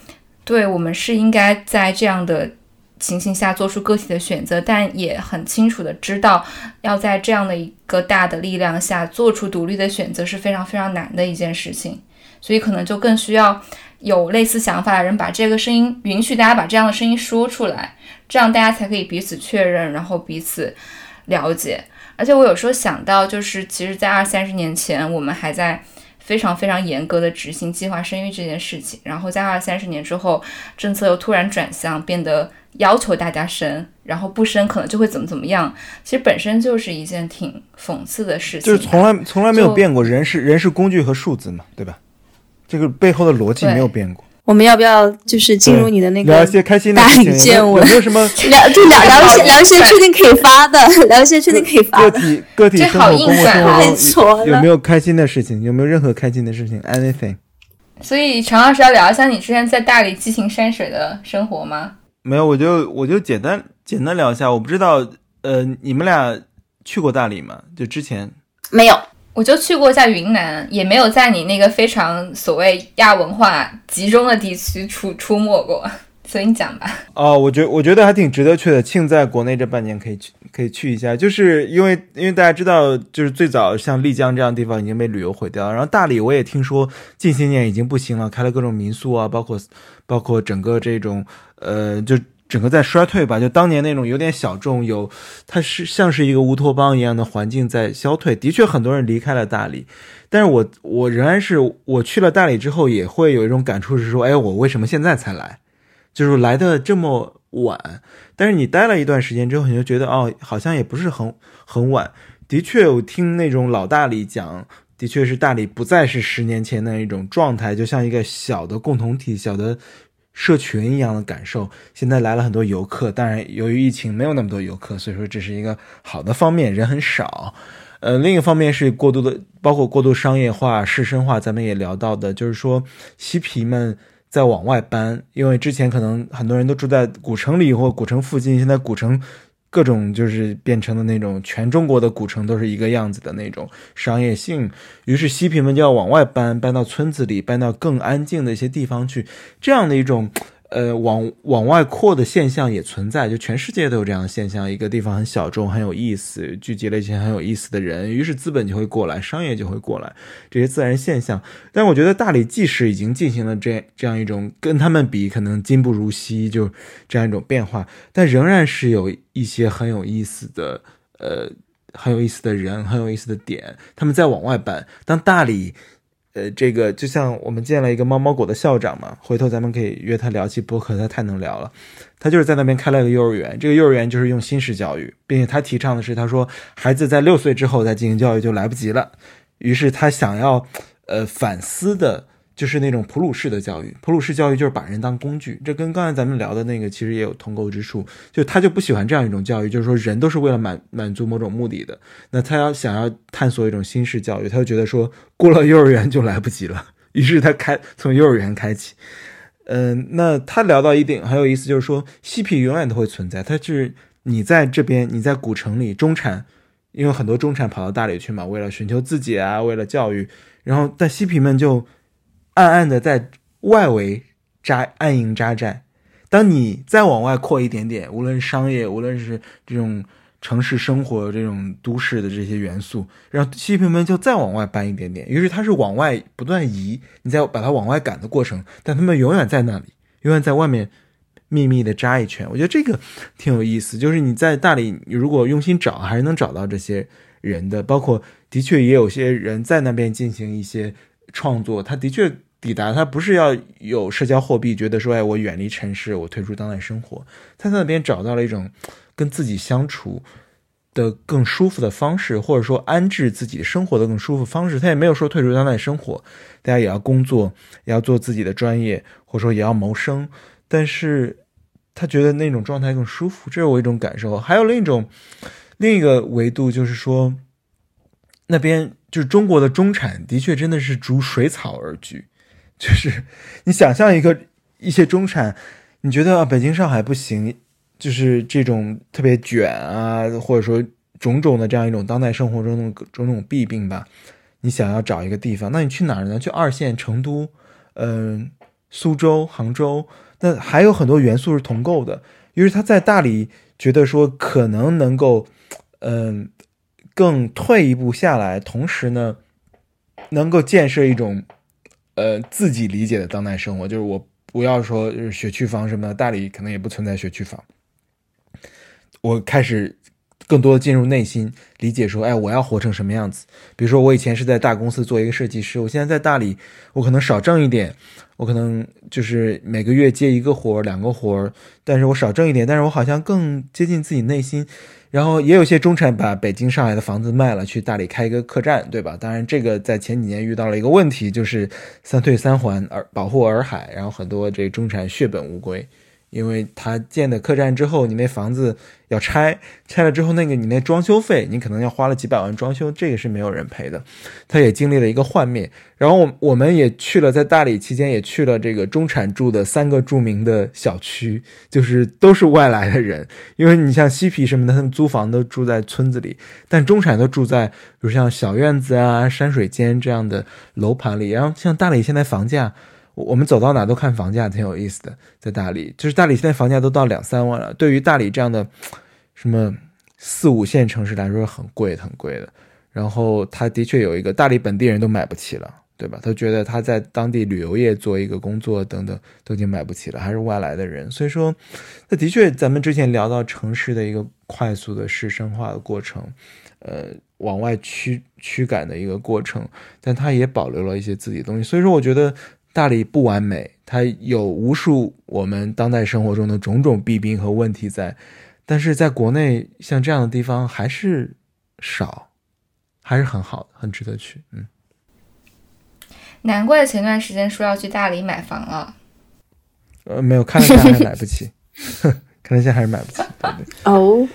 对我们是应该在这样的情形下做出个体的选择，但也很清楚的知道，要在这样的一个大的力量下做出独立的选择是非常非常难的一件事情。所以，可能就更需要有类似想法的人把这个声音允许大家把这样的声音说出来，这样大家才可以彼此确认，然后彼此了解。而且我有时候想到，就是其实，在二三十年前，我们还在非常非常严格的执行计划生育这件事情，然后在二三十年之后，政策又突然转向，变得要求大家生，然后不生可能就会怎么怎么样。其实本身就是一件挺讽刺的事情，就是从来从来没有变过，人是人是工具和数字嘛，对吧？这个背后的逻辑没有变过。我们要不要就是进入你的那个聊一些开心的大理见闻？有没有什么 聊就聊聊一些聊一些确定可以发的，聊一些确定可以发的。个体个体生活公共生活 中有没有开心的事情？有没有任何开心的事情？Anything？所以陈老师要聊一下你之前在大理激情山水的生活吗？没有，我就我就简单简单聊一下。我不知道，呃，你们俩去过大理吗？就之前没有，我就去过一下云南，也没有在你那个非常所谓亚文化集中的地区出出没过，所以你讲吧。哦，我觉我觉得还挺值得去的。庆在国内这半年可以去，可以去一下，就是因为因为大家知道，就是最早像丽江这样的地方已经被旅游毁掉。然后大理我也听说近些年已经不行了，开了各种民宿啊，包括包括整个这种呃就。整个在衰退吧，就当年那种有点小众，有它是像是一个乌托邦一样的环境在消退。的确，很多人离开了大理，但是我我仍然是我去了大理之后，也会有一种感触是说，哎，我为什么现在才来？就是来的这么晚。但是你待了一段时间之后，你就觉得哦，好像也不是很很晚。的确，我听那种老大理讲，的确是大理不再是十年前的一种状态，就像一个小的共同体，小的。社群一样的感受，现在来了很多游客，当然由于疫情没有那么多游客，所以说这是一个好的方面，人很少。呃，另一方面是过度的，包括过度商业化、市绅化，咱们也聊到的，就是说嬉皮们在往外搬，因为之前可能很多人都住在古城里或古城附近，现在古城。各种就是变成了那种全中国的古城都是一个样子的那种商业性，于是西平们就要往外搬，搬到村子里，搬到更安静的一些地方去，这样的一种。呃，往往外扩的现象也存在，就全世界都有这样的现象。一个地方很小众，很有意思，聚集了一些很有意思的人，于是资本就会过来，商业就会过来，这些自然现象。但我觉得大理即使已经进行了这这样一种跟他们比可能今不如昔就这样一种变化，但仍然是有一些很有意思的，呃，很有意思的人，很有意思的点，他们在往外搬。当大理。呃，这个就像我们见了一个猫猫狗的校长嘛，回头咱们可以约他聊起博客，他太能聊了。他就是在那边开了一个幼儿园，这个幼儿园就是用新式教育，并且他提倡的是，他说孩子在六岁之后再进行教育就来不及了，于是他想要呃反思的。就是那种普鲁士的教育，普鲁士教育就是把人当工具，这跟刚才咱们聊的那个其实也有同构之处。就他就不喜欢这样一种教育，就是说人都是为了满满足某种目的的。那他要想要探索一种新式教育，他就觉得说过了幼儿园就来不及了，于是他开从幼儿园开启。嗯，那他聊到一点很有意思，就是说嬉皮永远都会存在。他是你在这边，你在古城里中产，因为很多中产跑到大理去嘛，为了寻求自己啊，为了教育，然后但嬉皮们就。暗暗的在外围扎暗营扎寨，当你再往外扩一点点，无论商业，无论是这种城市生活、这种都市的这些元素，让嬉皮们就再往外搬一点点。于是它是往外不断移，你在把它往外赶的过程，但他们永远在那里，永远在外面秘密的扎一圈。我觉得这个挺有意思，就是你在大理，你如果用心找，还是能找到这些人的。包括的确也有些人在那边进行一些。创作，他的确抵达，他不是要有社交货币，觉得说，哎，我远离城市，我退出当代生活，他在那边找到了一种跟自己相处的更舒服的方式，或者说安置自己生活的更舒服方式。他也没有说退出当代生活，大家也要工作，也要做自己的专业，或者说也要谋生，但是他觉得那种状态更舒服，这是我一种感受。还有另一种另一个维度，就是说那边。就是中国的中产的确真的是逐水草而居，就是你想象一个一些中产，你觉得北京上海不行，就是这种特别卷啊，或者说种种的这样一种当代生活中的种种弊病吧，你想要找一个地方，那你去哪儿呢？去二线成都，嗯，苏州、杭州，那还有很多元素是同构的，于是他在大理觉得说可能能够，嗯。更退一步下来，同时呢，能够建设一种，呃，自己理解的当代生活。就是我不要说就是学区房什么的，大理可能也不存在学区房。我开始更多的进入内心理解，说，哎，我要活成什么样子？比如说，我以前是在大公司做一个设计师，我现在在大理，我可能少挣一点，我可能就是每个月接一个活儿、两个活儿，但是我少挣一点，但是我好像更接近自己内心。然后也有些中产把北京、上海的房子卖了，去大理开一个客栈，对吧？当然，这个在前几年遇到了一个问题，就是三退三还，而保护洱海，然后很多这中产血本无归，因为他建的客栈之后，你那房子要拆，拆了之后那个你那装修费，你可能要花了几百万装修，这个是没有人赔的。他也经历了一个幻灭，然后我我们也去了，在大理期间也去了这个中产住的三个著名的小区，就是都是外来的人，因为你像西皮什么的，他们租房都住在村子里，但中产都住在比如像小院子啊、山水间这样的楼盘里，然后像大理现在房价。我们走到哪都看房价，挺有意思的。在大理，就是大理现在房价都到两三万了。对于大理这样的什么四五线城市来说，很贵很贵的。然后他的确有一个大理本地人都买不起了，对吧？他觉得他在当地旅游业做一个工作等等都已经买不起了，还是外来的人。所以说，那的确咱们之前聊到城市的一个快速的市生化的过程，呃，往外驱驱赶的一个过程，但他也保留了一些自己的东西。所以说，我觉得。大理不完美，它有无数我们当代生活中的种种弊病和问题在，但是在国内像这样的地方还是少，还是很好的，很值得去。嗯，难怪前段时间说要去大理买房了。呃，没有，看了下还是买不起，看了下还是买不起。对对。哦。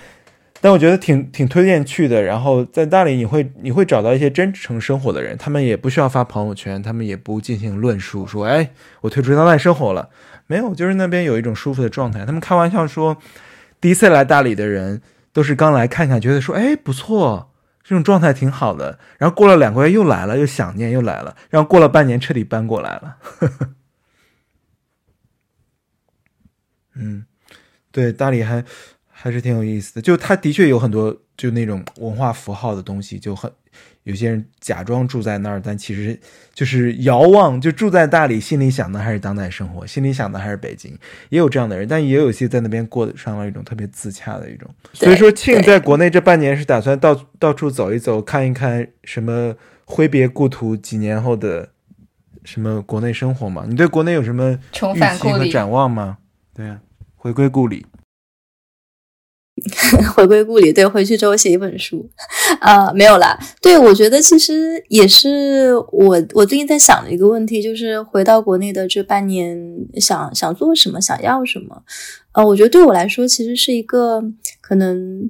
但我觉得挺挺推荐去的。然后在大理，你会你会找到一些真诚生活的人，他们也不需要发朋友圈，他们也不进行论述，说哎，我退出当代生活了，没有，就是那边有一种舒服的状态。他们开玩笑说，第一次来大理的人都是刚来看看，觉得说哎不错，这种状态挺好的。然后过了两个月又来了，又想念又来了，然后过了半年彻底搬过来了。嗯，对，大理还。还是挺有意思的，就他的确有很多就那种文化符号的东西，就很有些人假装住在那儿，但其实就是遥望，就住在大理，心里想的还是当代生活，心里想的还是北京，也有这样的人，但也有些在那边过上了一种特别自洽的一种。所以说，庆在国内这半年是打算到到处走一走，看一看什么挥别故土几年后的什么国内生活嘛？你对国内有什么预期和展望吗？对呀，回归故里。回归故里，对，回去之后写一本书，啊，没有啦。对，我觉得其实也是我我最近在想的一个问题，就是回到国内的这半年，想想做什么，想要什么。呃，我觉得对我来说，其实是一个可能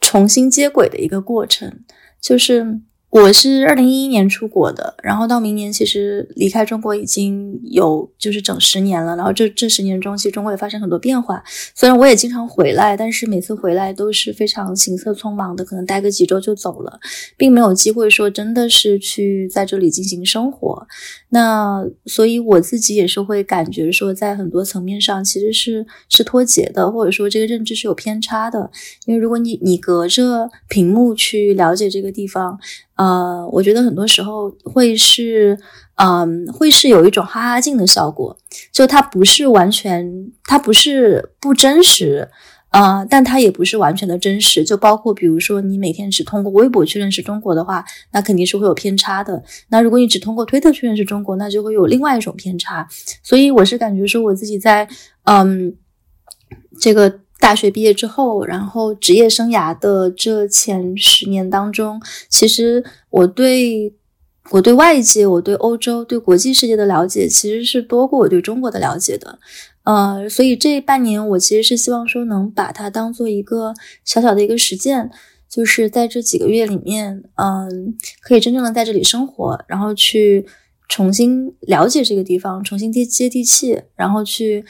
重新接轨的一个过程，就是。我是二零一一年出国的，然后到明年其实离开中国已经有就是整十年了。然后这这十年中，其实中国也发生很多变化。虽然我也经常回来，但是每次回来都是非常行色匆忙的，可能待个几周就走了，并没有机会说真的是去在这里进行生活。那所以我自己也是会感觉说，在很多层面上其实是是脱节的，或者说这个认知是有偏差的。因为如果你你隔着屏幕去了解这个地方。呃，我觉得很多时候会是，嗯，会是有一种哈哈镜的效果，就它不是完全，它不是不真实，呃，但它也不是完全的真实。就包括比如说，你每天只通过微博去认识中国的话，那肯定是会有偏差的。那如果你只通过推特去认识中国，那就会有另外一种偏差。所以我是感觉说，我自己在，嗯，这个。大学毕业之后，然后职业生涯的这前十年当中，其实我对我对外界、我对欧洲、对国际世界的了解，其实是多过我对中国的了解的。呃，所以这半年我其实是希望说，能把它当做一个小小的一个实践，就是在这几个月里面，嗯，可以真正的在这里生活，然后去重新了解这个地方，重新接接地气，然后去。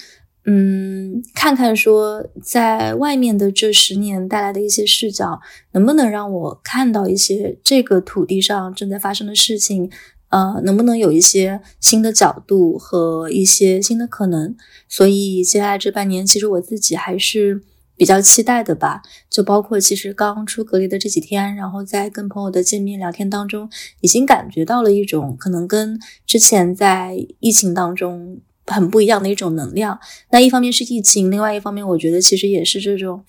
嗯，看看说在外面的这十年带来的一些视角，能不能让我看到一些这个土地上正在发生的事情？呃，能不能有一些新的角度和一些新的可能？所以接下来这半年，其实我自己还是比较期待的吧。就包括其实刚出隔离的这几天，然后在跟朋友的见面聊天当中，已经感觉到了一种可能跟之前在疫情当中。很不一样的一种能量。那一方面是疫情，另外一方面，我觉得其实也是这种，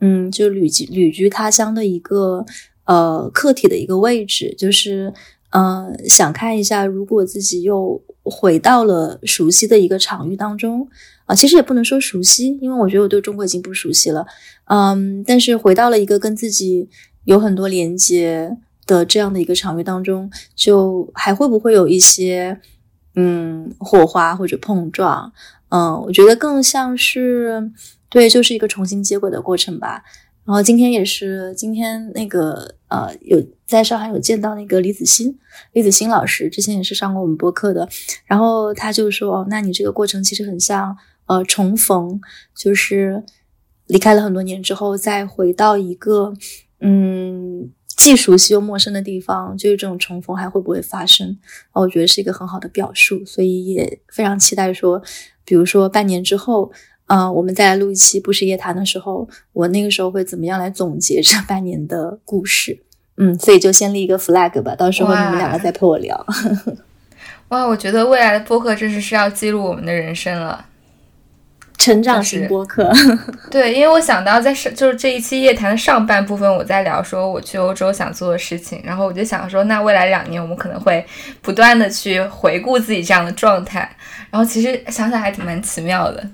嗯，就旅居旅居他乡的一个呃客体的一个位置，就是嗯，想看一下，如果自己又回到了熟悉的一个场域当中啊，其实也不能说熟悉，因为我觉得我对中国已经不熟悉了，嗯，但是回到了一个跟自己有很多连接的这样的一个场域当中，就还会不会有一些。嗯火花或者碰撞。嗯，我觉得更像是对，就是一个重新接轨的过程吧。然后今天也是，今天那个呃，有在上海有见到那个李子欣，李子欣老师之前也是上过我们播客的。然后他就说：“哦，那你这个过程其实很像呃重逢，就是离开了很多年之后，再回到一个嗯既熟悉又陌生的地方，就是这种重逢还会不会发生？啊，我觉得是一个很好的表述，所以也非常期待说，比如说半年之后。”啊，我们再来录一期不是夜谈的时候，我那个时候会怎么样来总结这半年的故事？嗯，所以就先立一个 flag 吧，到时候你们两个再陪我聊。哇，我觉得未来的播客真是是要记录我们的人生了，成长型播客。对，因为我想到在上就是这一期夜谈的上半部分，我在聊说我去欧洲想做的事情，然后我就想说，那未来两年我们可能会不断的去回顾自己这样的状态，然后其实想想还挺蛮奇妙的。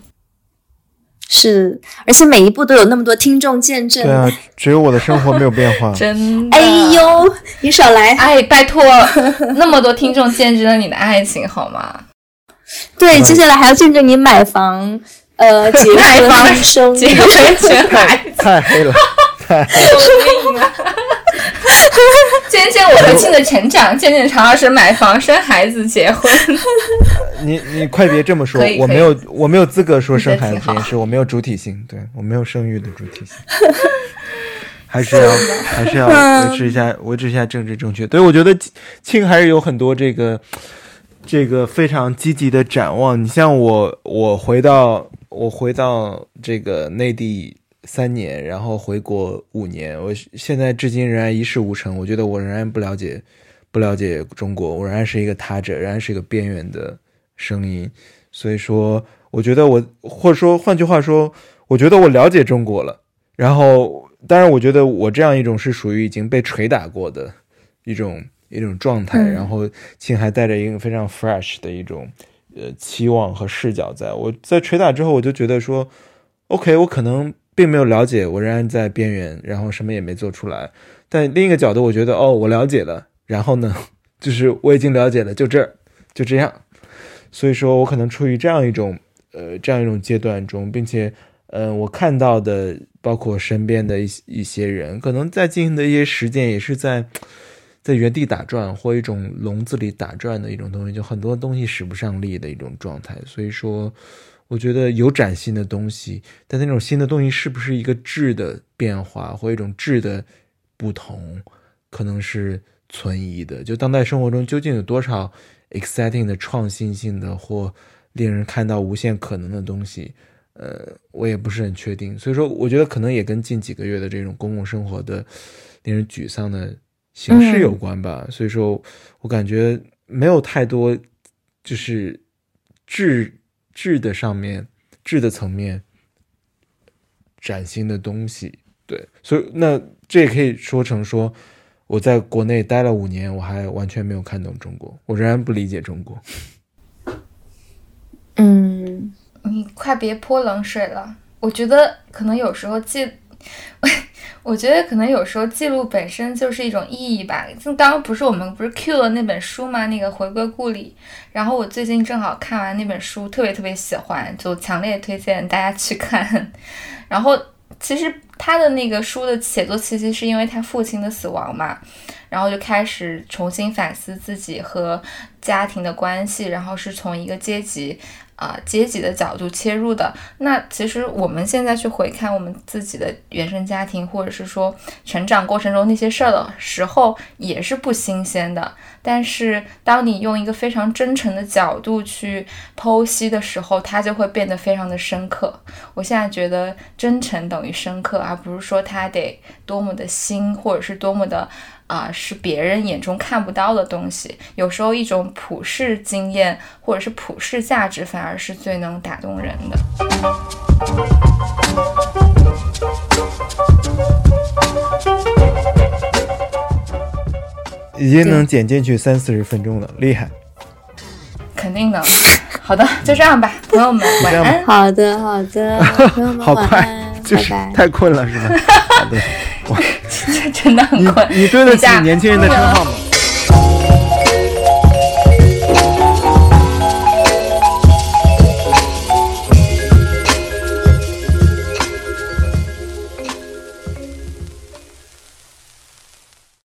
是，而且每一步都有那么多听众见证。对啊，只有我的生活没有变化。真，哎呦，你少来！哎，拜托，那么多听众见证了你的爱情，好吗？对，接下来还要见证你买房、呃，结婚、生结婚、生孩子，太黑了，太黑了！救命啊！见见我和庆的成长，见见常老师买房、生孩子、结婚。你你快别这么说，我没有我没有资格说生孩子这件事，我没有主体性，对我没有生育的主体性，还是要还是要维持一下维持一下政治正确。对，我觉得庆还是有很多这个这个非常积极的展望。你像我，我回到我回到这个内地。三年，然后回国五年，我现在至今仍然一事无成。我觉得我仍然不了解，不了解中国，我仍然是一个他者，仍然是一个边缘的声音。所以说，我觉得我，或者说换句话说，我觉得我了解中国了。然后，当然，我觉得我这样一种是属于已经被捶打过的一种一种状态。然后，青还带着一个非常 fresh 的一种呃期望和视角，在我在捶打之后，我就觉得说，OK，我可能。并没有了解，我仍然在边缘，然后什么也没做出来。但另一个角度，我觉得哦，我了解了，然后呢，就是我已经了解了，就这儿，就这样。所以说我可能处于这样一种呃这样一种阶段中，并且嗯我看到的，包括身边的一一些人，可能在进行的一些实践，也是在在原地打转或一种笼子里打转的一种东西，就很多东西使不上力的一种状态。所以说。我觉得有崭新的东西，但那种新的东西是不是一个质的变化或一种质的不同，可能是存疑的。就当代生活中究竟有多少 exciting 的创新性的或令人看到无限可能的东西，呃，我也不是很确定。所以说，我觉得可能也跟近几个月的这种公共生活的令人沮丧的形式有关吧。所以说我感觉没有太多就是质。质的上面，质的层面，崭新的东西，对，所以那这也可以说成说，我在国内待了五年，我还完全没有看懂中国，我仍然不理解中国。嗯，你快别泼冷水了，我觉得可能有时候记。我觉得可能有时候记录本身就是一种意义吧。就刚刚不是我们不是 Q 了那本书吗？那个回归故里。然后我最近正好看完那本书，特别特别喜欢，就强烈推荐大家去看。然后其实他的那个书的写作契机是因为他父亲的死亡嘛，然后就开始重新反思自己和家庭的关系，然后是从一个阶级。啊，阶级的角度切入的，那其实我们现在去回看我们自己的原生家庭，或者是说成长过程中那些事儿的时候，也是不新鲜的。但是当你用一个非常真诚的角度去剖析的时候，它就会变得非常的深刻。我现在觉得真诚等于深刻，而不是说它得多么的新，或者是多么的。啊，是别人眼中看不到的东西。有时候，一种普世经验或者是普世价值，反而是最能打动人的。已经能剪进去三四十分钟了，厉害！肯定的。好的，就这样吧，朋友们，晚安。好的，好的，朋友们，好快，就是太困了，是吧？好的。真的很困，你对得起年轻人的称号吗？